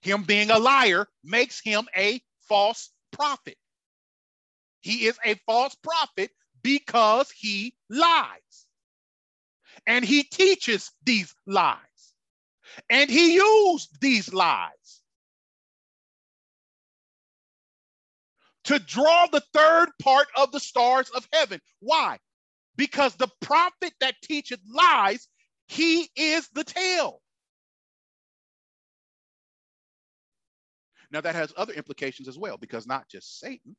Him being a liar makes him a false prophet. He is a false prophet because he lies. And he teaches these lies. And he used these lies to draw the third part of the stars of heaven. Why? Because the prophet that teacheth lies, he is the tail. Now, that has other implications as well, because not just Satan,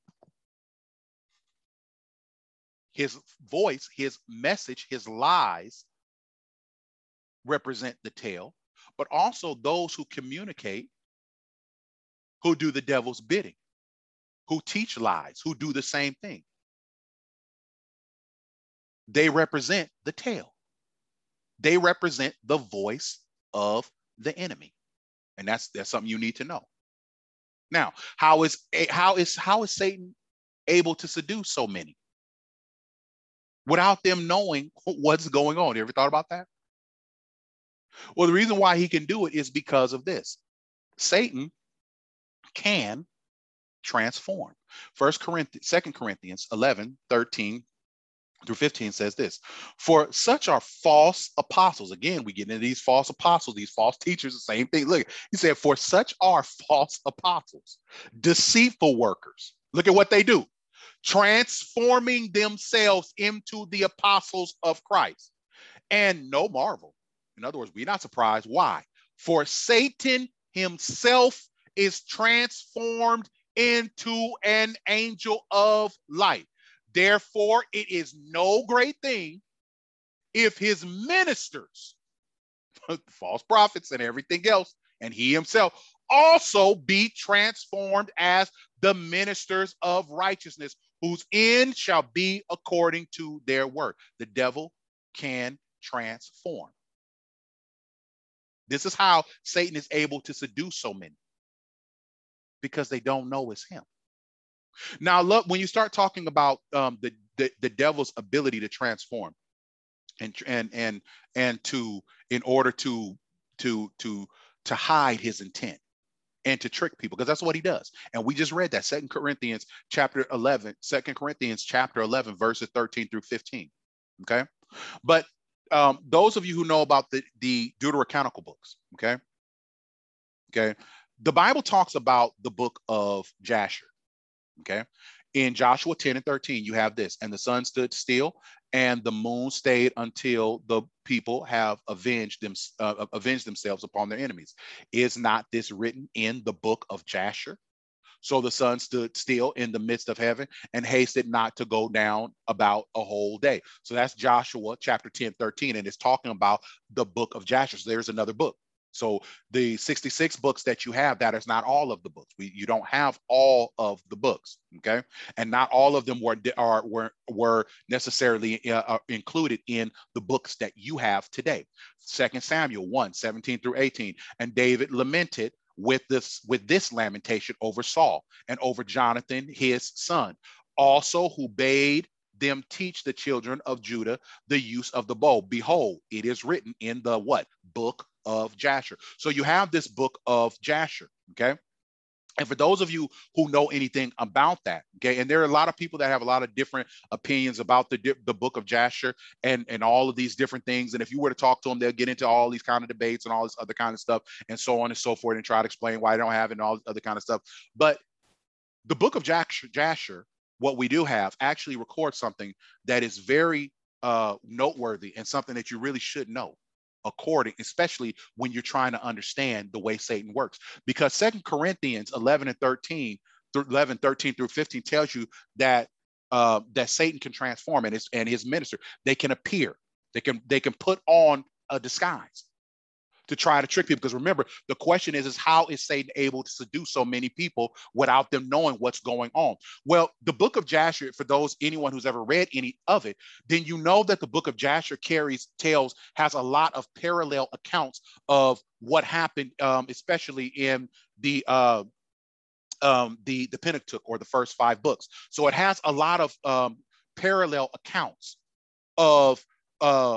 his voice, his message, his lies represent the tail, but also those who communicate, who do the devil's bidding, who teach lies, who do the same thing. They represent the tail. They represent the voice of the enemy. And that's that's something you need to know. Now, how is how is how is Satan able to seduce so many without them knowing what's going on? You ever thought about that? Well, the reason why he can do it is because of this. Satan can transform. First Corinthians, Second Corinthians 11, 13 through 15 says this for such are false apostles. Again we get into these false apostles these false teachers the same thing. Look he said for such are false apostles deceitful workers. Look at what they do. Transforming themselves into the apostles of christ. And no marvel. In other words we're not surprised. Why? For satan himself is transformed into an angel of light Therefore, it is no great thing if his ministers, [laughs] false prophets and everything else, and he himself also be transformed as the ministers of righteousness, whose end shall be according to their work. The devil can transform. This is how Satan is able to seduce so many because they don't know it's him. Now, look, when you start talking about um, the, the the devil's ability to transform, and and and and to in order to to to to hide his intent and to trick people because that's what he does. And we just read that second corinthians chapter 11 second corinthians chapter 11 verses 13 through 15 okay? But um, those of you who know about the the deuterocanonical books okay? Okay the bible talks about the book of jasher Okay. In Joshua 10 and 13, you have this, and the sun stood still, and the moon stayed until the people have avenged them, uh, avenged themselves upon their enemies. Is not this written in the book of Jasher? So the sun stood still in the midst of heaven and hasted not to go down about a whole day. So that's Joshua chapter 10, 13, and it's talking about the book of Jasher. So there's another book. So the 66 books that you have, that is not all of the books. We, you don't have all of the books, okay? And not all of them were are were were necessarily uh, uh, included in the books that you have today. Second Samuel 1, 17 through 18. And David lamented with this with this lamentation over Saul and over Jonathan, his son, also who bade them teach the children of Judah the use of the bow. Behold, it is written in the what? Book of Jasher. So you have this book of Jasher, okay? And for those of you who know anything about that, okay, and there are a lot of people that have a lot of different opinions about the the book of Jasher and and all of these different things. And if you were to talk to them, they'll get into all these kind of debates and all this other kind of stuff, and so on and so forth, and try to explain why they don't have it and all this other kind of stuff. But the book of Jasher, Jasher, what we do have, actually records something that is very uh, noteworthy and something that you really should know according, especially when you're trying to understand the way Satan works. Because Second Corinthians 11 and 13, 11, 13 through 15 tells you that uh, that Satan can transform and his and his minister, they can appear, they can they can put on a disguise to try to trick people. Because remember, the question is, is how is Satan able to seduce so many people without them knowing what's going on? Well, the book of Jasher, for those anyone who's ever read any of it, then you know that the book of Jasher carries tales, has a lot of parallel accounts of what happened, um, especially in the uh, um, the the Pentateuch or the first five books. So it has a lot of um, parallel accounts of uh,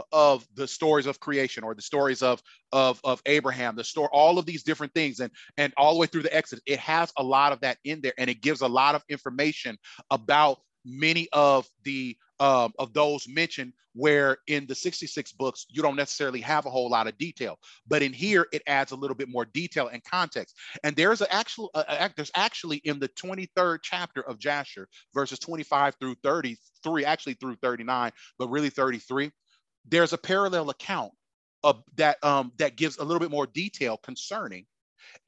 the stories of creation or the stories of of of Abraham, the story, all of these different things, and and all the way through the Exodus, it has a lot of that in there, and it gives a lot of information about many of the um, of those mentioned where in the 66 books you don't necessarily have a whole lot of detail but in here it adds a little bit more detail and context. And there's an actual uh, there's actually in the 23rd chapter of jasher verses 25 through 33 actually through 39 but really 33 there's a parallel account of that um, that gives a little bit more detail concerning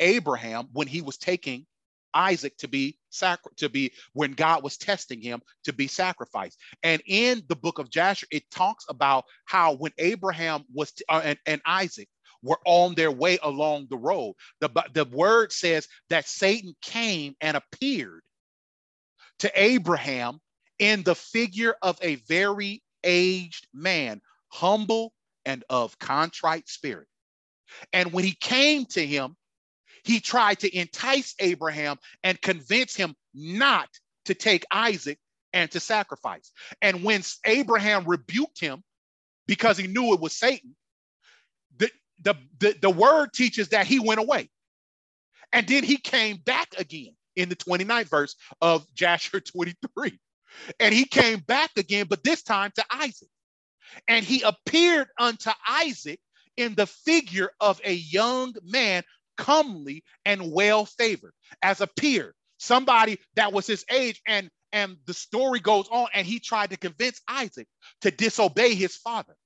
Abraham when he was taking Isaac to be sacri- to be when God was testing him to be sacrificed. And in the book of Jasher, it talks about how when Abraham was t- uh, and, and Isaac were on their way along the road, the, the word says that Satan came and appeared to Abraham in the figure of a very aged man humble and of contrite spirit. And when he came to him, he tried to entice Abraham and convince him not to take Isaac and to sacrifice. And when Abraham rebuked him because he knew it was Satan, the, the, the, the word teaches that he went away. And then he came back again in the 29th verse of Jasher [laughs] 23. And he came back again, but this time to Isaac. And he appeared unto Isaac in the figure of a young man, comely and well favored, as a peer, somebody that was his age. And, and the story goes on, and he tried to convince Isaac to disobey his father.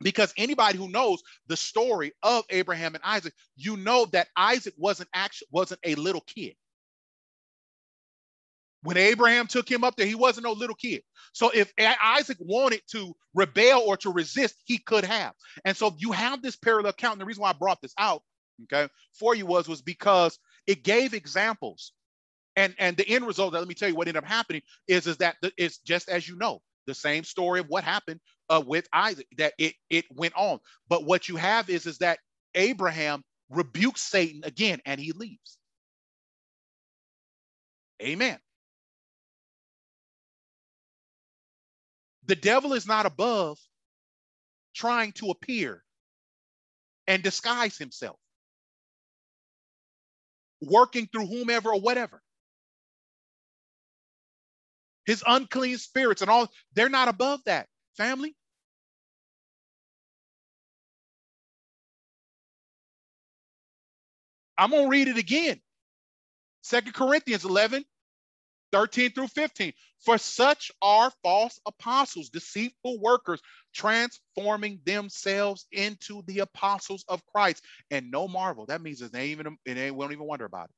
Because anybody who knows the story of Abraham and Isaac, you know that Isaac wasn't actually wasn't a little kid. When Abraham took him up there, he wasn't no little kid. So if Isaac wanted to rebel or to resist, he could have. And so you have this parallel account. And the reason why I brought this out, okay, for you was was because it gave examples. And and the end result, let me tell you what ended up happening is, is that it's just as you know, the same story of what happened uh, with Isaac, that it it went on. But what you have is, is that Abraham rebukes Satan again and he leaves. Amen. The devil is not above trying to appear and disguise himself, working through whomever or whatever. His unclean spirits and all, they're not above that, family. I'm going to read it again. Second Corinthians 11, 13 through 15. For such are false apostles, deceitful workers, transforming themselves into the apostles of Christ. And no marvel. That means ain't even we don't even wonder about it.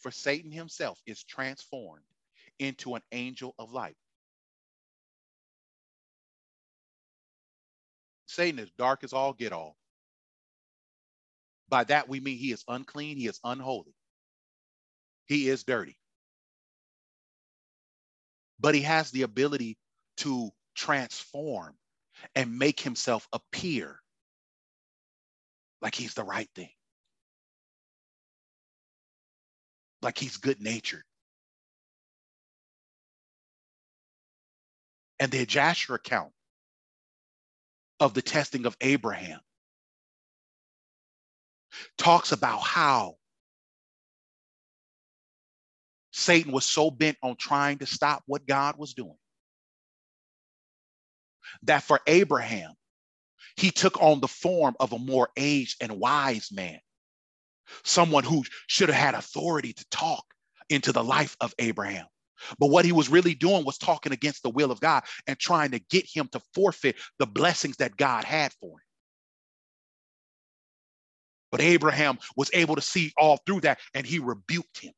For Satan himself is transformed into an angel of light. Satan is dark as all get all. By that we mean he is unclean, he is unholy, he is dirty but he has the ability to transform and make himself appear like he's the right thing, like he's good natured. And the Jasher account of the testing of Abraham talks about how Satan was so bent on trying to stop what God was doing that for Abraham, he took on the form of a more aged and wise man, someone who should have had authority to talk into the life of Abraham. But what he was really doing was talking against the will of God and trying to get him to forfeit the blessings that God had for him. But Abraham was able to see all through that and he rebuked him.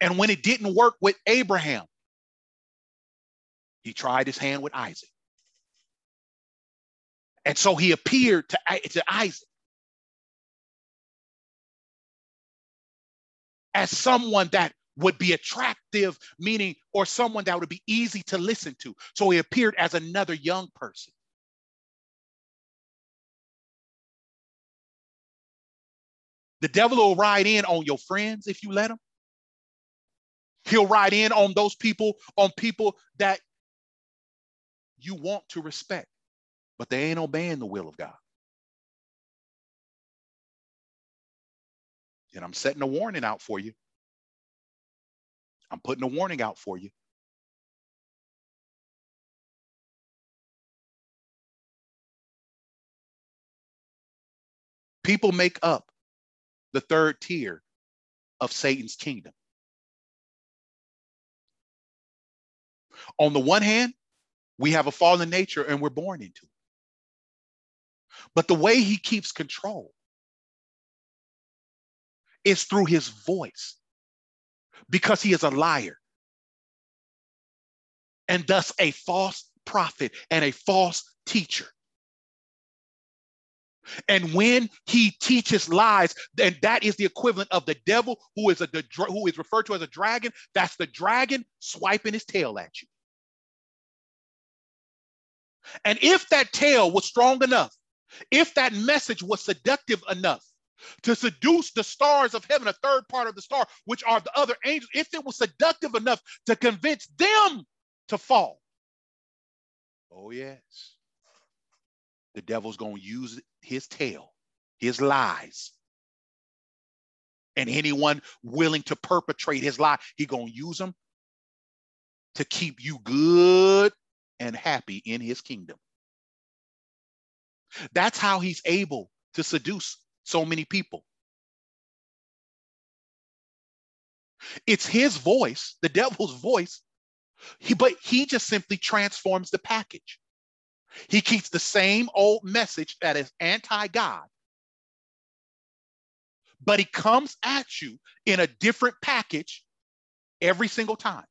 And when it didn't work with Abraham, he tried his hand with Isaac. And so he appeared to, to Isaac as someone that would be attractive, meaning, or someone that would be easy to listen to. So he appeared as another young person. The devil will ride in on your friends if you let him. He'll ride in on those people, on people that you want to respect, but they ain't obeying the will of God. And I'm setting a warning out for you. I'm putting a warning out for you. People make up the third tier of Satan's kingdom. On the one hand, we have a fallen nature and we're born into it. But the way he keeps control is through his voice because he is a liar and thus a false prophet and a false teacher. And when he teaches lies, then that is the equivalent of the devil, who is a who is referred to as a dragon. That's the dragon swiping his tail at you. And if that tail was strong enough, if that message was seductive enough to seduce the stars of heaven, a third part of the star, which are the other angels, if it was seductive enough to convince them to fall, oh, yes, the devil's going to use his tail, his lies. And anyone willing to perpetrate his lie, he going to use them to keep you good and happy in his kingdom. That's how he's able to seduce so many people. It's his voice, the [laughs] devil's voice, he, but he just simply transforms the package. He keeps the same old message that is anti God, but he comes at you in a different package every single time.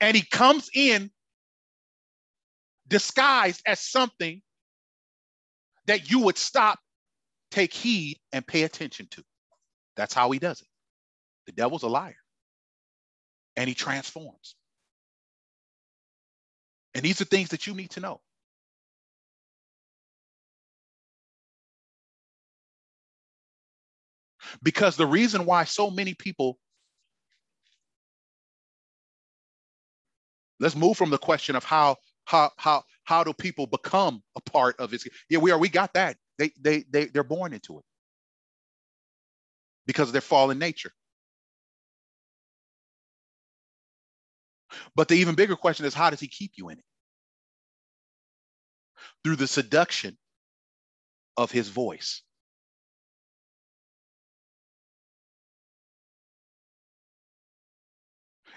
And he comes in disguised as something that you would stop, take heed, and pay attention to. That's how he does it. The devil's a liar. And he transforms. And these are things that you need to know. Because the reason why so many people let's move from the question of how how how how do people become a part of his yeah we are we got that. They they they they're born into it. Because of their fallen nature. But the even bigger question is how does he keep you in it? Through the seduction of his voice.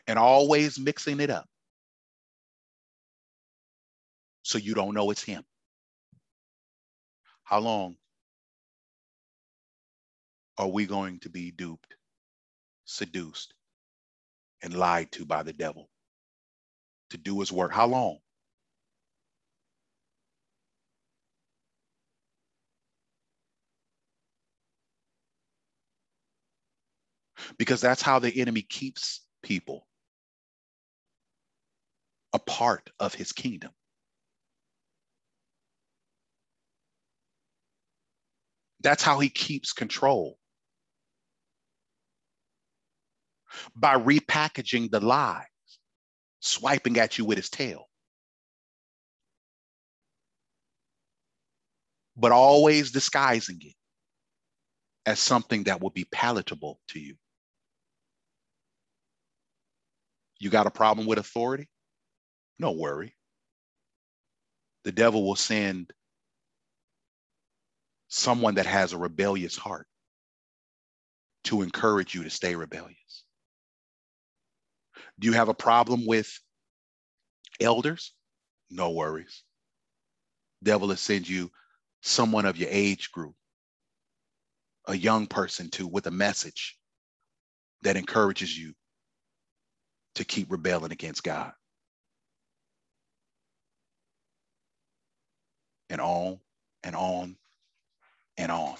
And always mixing it up so you don't know it's him. How long are we going to be duped, seduced, and lied to by the devil to do his work? How long? Because that's how the enemy keeps people a part of his kingdom. That's how he keeps control. By repackaging the lies, swiping at you with his tail. But always disguising it as something that will be palatable to you. You got a problem with authority? No worry. The devil will send someone that has a rebellious heart to encourage you to stay rebellious? Do you have a problem with elders? No worries. Devil will send you someone of your age group, a young person too, with a message that encourages you to keep rebelling against God. and on and on and on.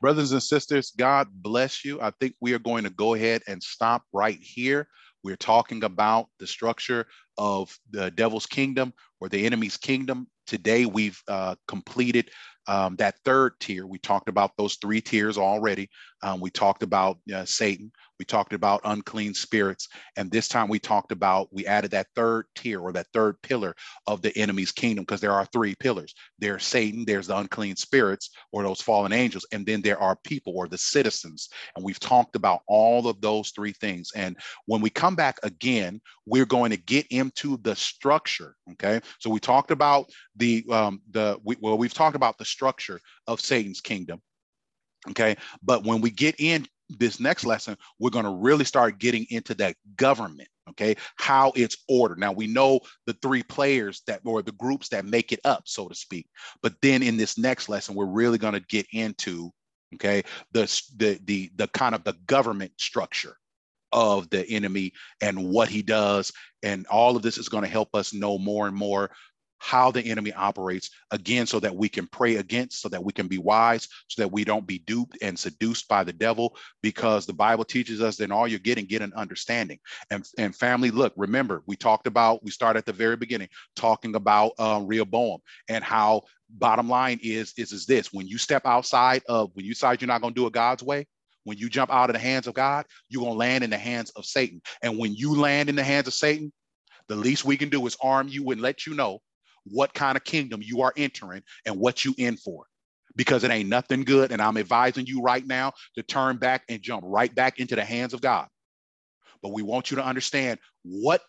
Brothers and sisters, God bless you. I think we are going to go ahead and stop right here. We're talking about the structure of the devil's kingdom or the enemy's kingdom. Today, we've uh, completed um, that third tier. We talked about those three tiers already. Um, we talked about uh, Satan. We talked about unclean spirits. And this time we talked about, we added that third tier or that third pillar of the enemy's kingdom because there are three pillars there's Satan, there's the unclean spirits or those fallen angels, and then there are people or the citizens. And we've talked about all of those three things. And when we come back again, we're going to get into the structure. Okay. So we talked about the, um, the, we, well, we've talked about the structure of Satan's kingdom. Okay. But when we get in this next lesson, we're going to really start getting into that government, okay, how it's ordered. Now we know the three players that or the groups that make it up, so to speak. But then in this next lesson, we're really going to get into okay the the the the kind of the government structure of the enemy and what he does and all of this is going to help us know more and more how the enemy operates again so that we can pray against so that we can be wise so that we don't be duped and seduced by the devil because the bible teaches us that all you're getting get an understanding. And and family look remember we talked about we started at the very beginning talking about uh, rehoboam and how bottom line is is is this. When you step outside of when you decide you're not going to do it god's way when you jump out of the hands of god you're going to land in the hands of satan. And when you land in the hands of satan the least we can do is arm you and let you know what kind of kingdom you are entering and what you in for because it ain't nothing good. And I'm advising you right now to turn back and jump right back into the hands of God. But we want you to understand what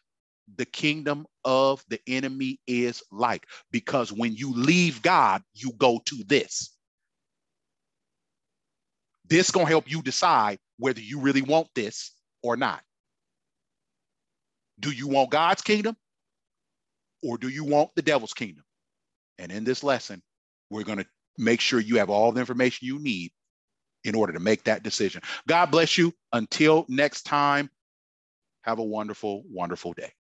the kingdom of the enemy is like. Because when you leave God, you go to this. This gonna help you decide whether you really want this or not. Do you want God's kingdom or do you want the devil's kingdom? And in this lesson, we're going to make sure you have all the information you need in order to make that decision. God bless you. Until next time, have a wonderful, wonderful day.